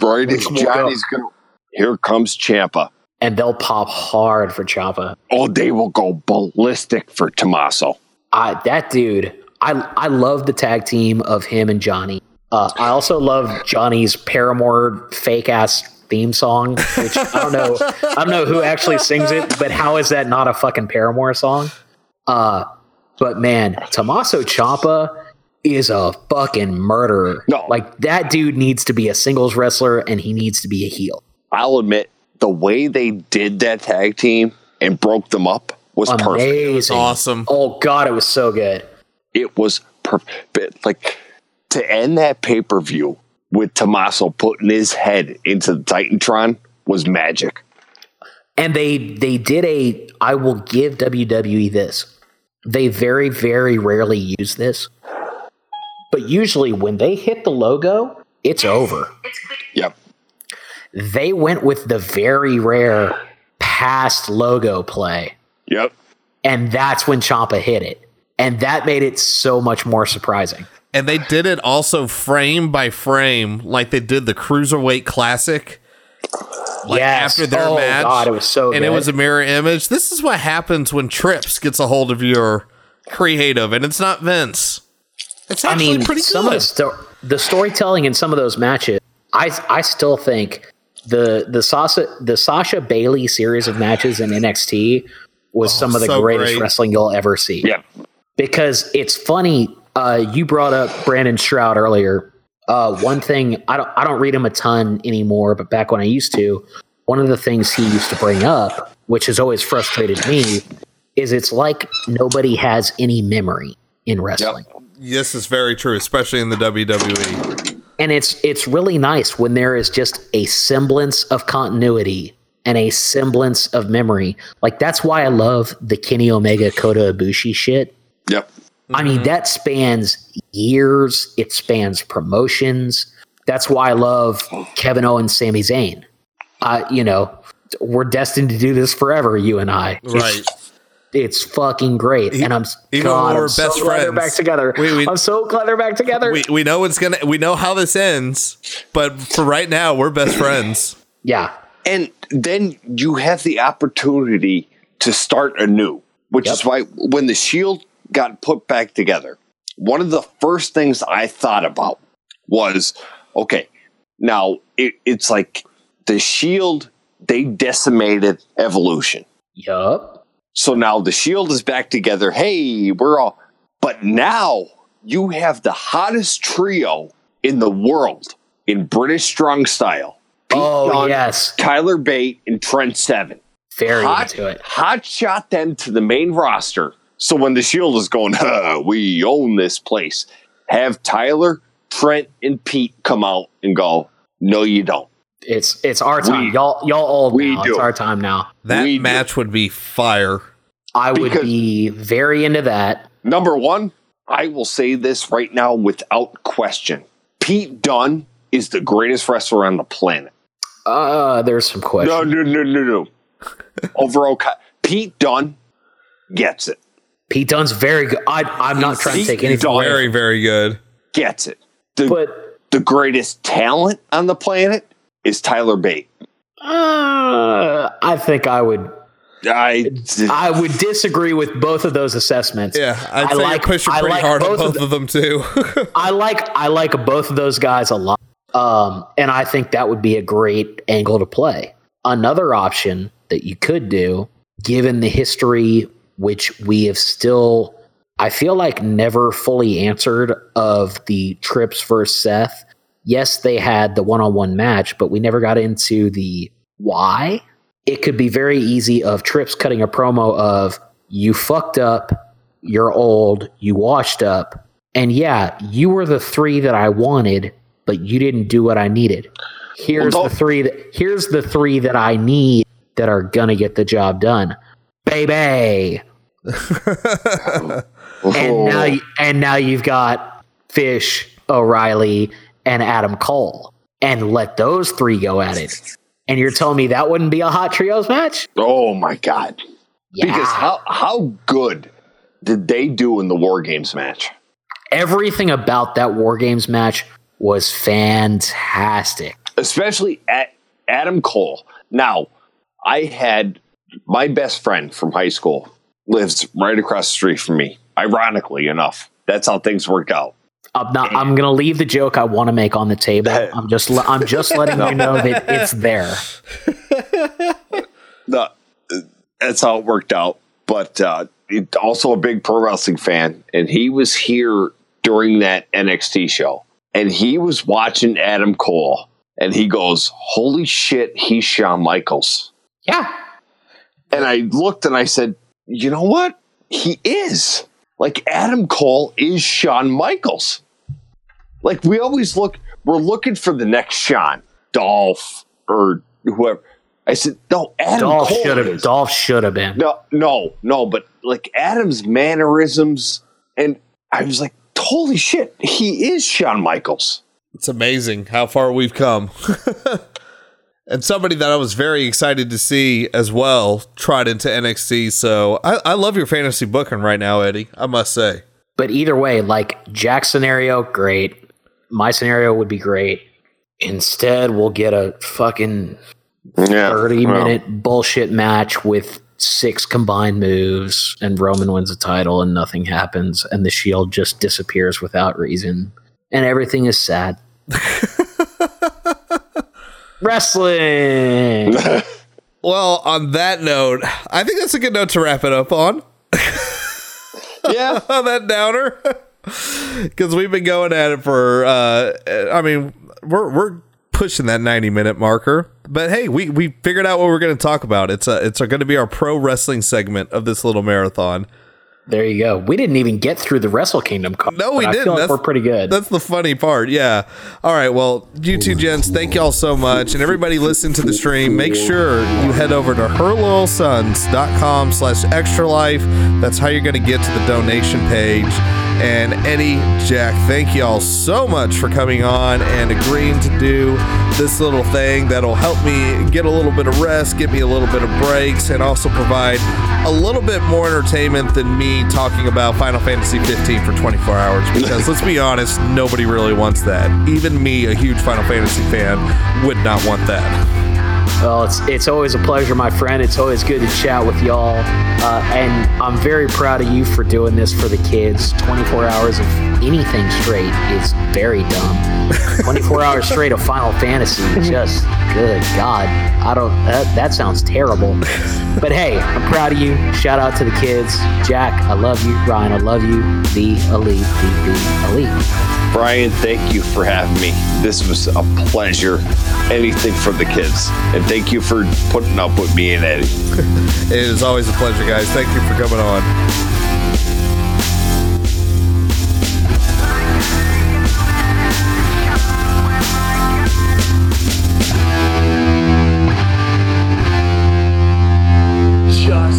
right as go. Johnny's gonna here comes Ciampa. And they'll pop hard for Ciampa. Oh, they will go ballistic for Tommaso. I that dude. I I love the tag team of him and Johnny. Uh, I also love Johnny's Paramore fake ass theme song, which I don't know. I don't know who actually sings it, but how is that not a fucking Paramore song? Uh, but man, Tommaso Ciampa is a fucking murderer. No. like that dude needs to be a singles wrestler, and he needs to be a heel. I'll admit the way they did that tag team and broke them up was perfect. Amazing, Awesome. Oh god, it was so good. It was perfect. Like to end that pay per view with Tommaso putting his head into the Titantron was magic. and they they did a i will give wwe this they very very rarely use this but usually when they hit the logo it's over Yep. they went with the very rare past logo play Yep. and that's when Ciampa hit it and that made it so much more surprising And they did it also frame by frame, like they did the Cruiserweight Classic. Like Yes. after their Oh, match. God, it was so And it was a mirror image. This is what happens when Trips gets a hold of your creative, and it's not Vince. It's I actually mean, pretty some good. of the, sto- the storytelling in some of those matches, I I still think the the Sasha the Sasha Bayley series of matches in NXT was some of the Oh, so greatest great. wrestling you'll ever see. Yep. Because it's funny. Uh, you brought up Brandon Stroud earlier. Uh, one thing I don't I don't read him a ton anymore, but back when I used to, one of the things he used to bring up, which has always frustrated me, is it's like nobody has any memory in wrestling. This is very true, especially in the. WWE. and it's it's really nice when there is just a semblance of continuity and a semblance of memory. Like that's why I love the Kenny Omega Kota Ibushi shit. Yep. I mean, that spans years. It spans promotions. That's why I love Kevin Owens, Sami Zayn. Uh, you know, we're destined to do this forever, you and I. Right. It's, fucking great, and I'm even God, when I'm we're so best glad they're friends. back together. We- we- I'm so glad they're back together. We, we know it's gonna we know how this ends, but for right now, we're best friends. yeah, And then you have the opportunity to start anew, which is why when the Shield got put back together, one of the first things I thought about was okay, Now it, it's like the Shield. They decimated Evolution. Yup. So now the Shield is back together. Hey, we're all. But now you have the hottest trio in the world in British strong style. Pete Oh Dunne, yes, Tyler Bate, and Trent Seven. very hot, into it. hot shot them to the main roster. So when the Shield is going, huh, we own this place. Have Tyler, Trent, and Pete come out and go, no, you don't. It's it's our time. We- y'all y'all old we now. do It's our time now. That We do. match would be fire. I would Because- be very into that. Number one, I will say this right now without question. Pete Dunne is the greatest wrestler on the planet. Uh, there's some questions. No, no, no, no, no. Overall, co- Pete Dunne gets it. Pete Dunne's very good. I, I'm not trying to take anything Dunne away, Very, very good. Gets it. The, but the greatest talent on the planet is Tyler Bate. uh, I think I would I, I would disagree with both of those assessments. Yeah, I'd I say like- you're pushing I pretty like hard on both of both of them too. I like I like both of those guys a lot. Um, and I think that would be a great angle to play. Another option that you could do, given the history which we have still I feel like never fully answered of the Trips versus Seth. Yes, they had the one-on-one match, but we never got into the why. It could be very easy of Trips cutting a promo of you fucked up, you're old, you washed up, and yeah, you were the three that I wanted, but you didn't do what I needed. Here's Well, the three that here's the three that I need that are gonna get the job done. Baby. And oh. now you, and now you've got Fish, O'Reilly, and Adam Cole. And let those three go at it. And you're telling me that wouldn't be a hot trios match? oh my God. Yeah. Because how, how good did they do in the War Games match? Everything about that War Games match was fantastic. especially at Adam Cole. Now, I had my best friend from high school lives right across the street from me. Ironically enough, that's how things work out. I'm not. I'm gonna leave the joke I want to make on the table. I'm just. I'm just letting you know that it's there. The, that's how it worked out. But uh, it, also a big pro wrestling fan, and he was here during that NXT show, and he was watching Adam Cole, and he goes, "Holy shit, he's Shawn Michaels." Yeah. And I looked and I said, you know what? He is. Like Adam Cole is Shawn Michaels. Like we always look, we're looking for the next Shawn, Dolph, or whoever. I said, no, Adam Dolph Cole should have. is. Dolph should have been. No, no, no, but like Adam's mannerisms, and I was like, holy shit, he is Shawn Michaels. It's amazing how far we've come. and somebody that I was very excited to see as well tried into NXT. So I, I love your fantasy booking right now, Eddie. I must say. But either way, like Jack's scenario, great. My scenario would be great. Instead, we'll get a fucking Yeah, 30 minute bullshit match with six combined moves, and Roman wins the title, and nothing happens, and the Shield just disappears without reason, and everything is sad. Wrestling. Well, on that note, I think that's a good note to wrap it up on. yeah. on that downer because we've been going at it for uh i mean we're we're pushing that 90 minute marker but hey we we figured out what we're going to talk about it's a it's going to be our pro wrestling segment of this little marathon there you go. We didn't even get through the Wrestle Kingdom card. no we didn't feel like we're pretty good. that's the funny part yeah all right well you two gents thank y'all so much and everybody listen to the stream make sure you head over to herloyalsons.com slash extra life that's how you're going to get to the donation page and Eddie, Jack, thank y'all so much for coming on and agreeing to do this little thing that'll help me get a little bit of rest, get me a little bit of breaks, and also provide a little bit more entertainment than me talking about Final Fantasy 15 for 24 hours. Because let's be honest, nobody really wants that. Even me, a huge Final Fantasy fan, would not want that. Well, it's it's always a pleasure, my friend. It's always good to chat with y'all, uh, and I'm very proud of you for doing this for the kids. 24 hours of anything straight is very dumb. 24 hours straight of Final Fantasy. Just good God. I don't, that, that sounds terrible. But hey, I'm proud of you. Shout out to the kids. Jack, I love you. Ryan, I love you. The Elite, the, the Elite. Brian, thank you for having me. This was a pleasure. Anything for the kids. And thank you for putting up with me and Eddie. It is always a pleasure, guys. Thank you for coming on.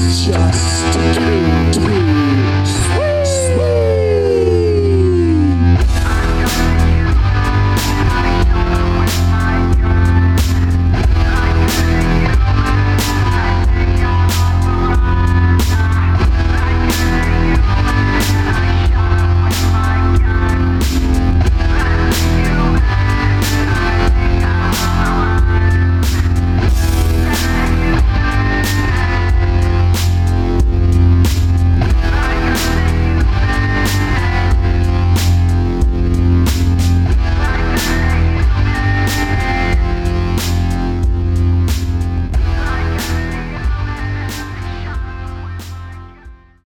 just do.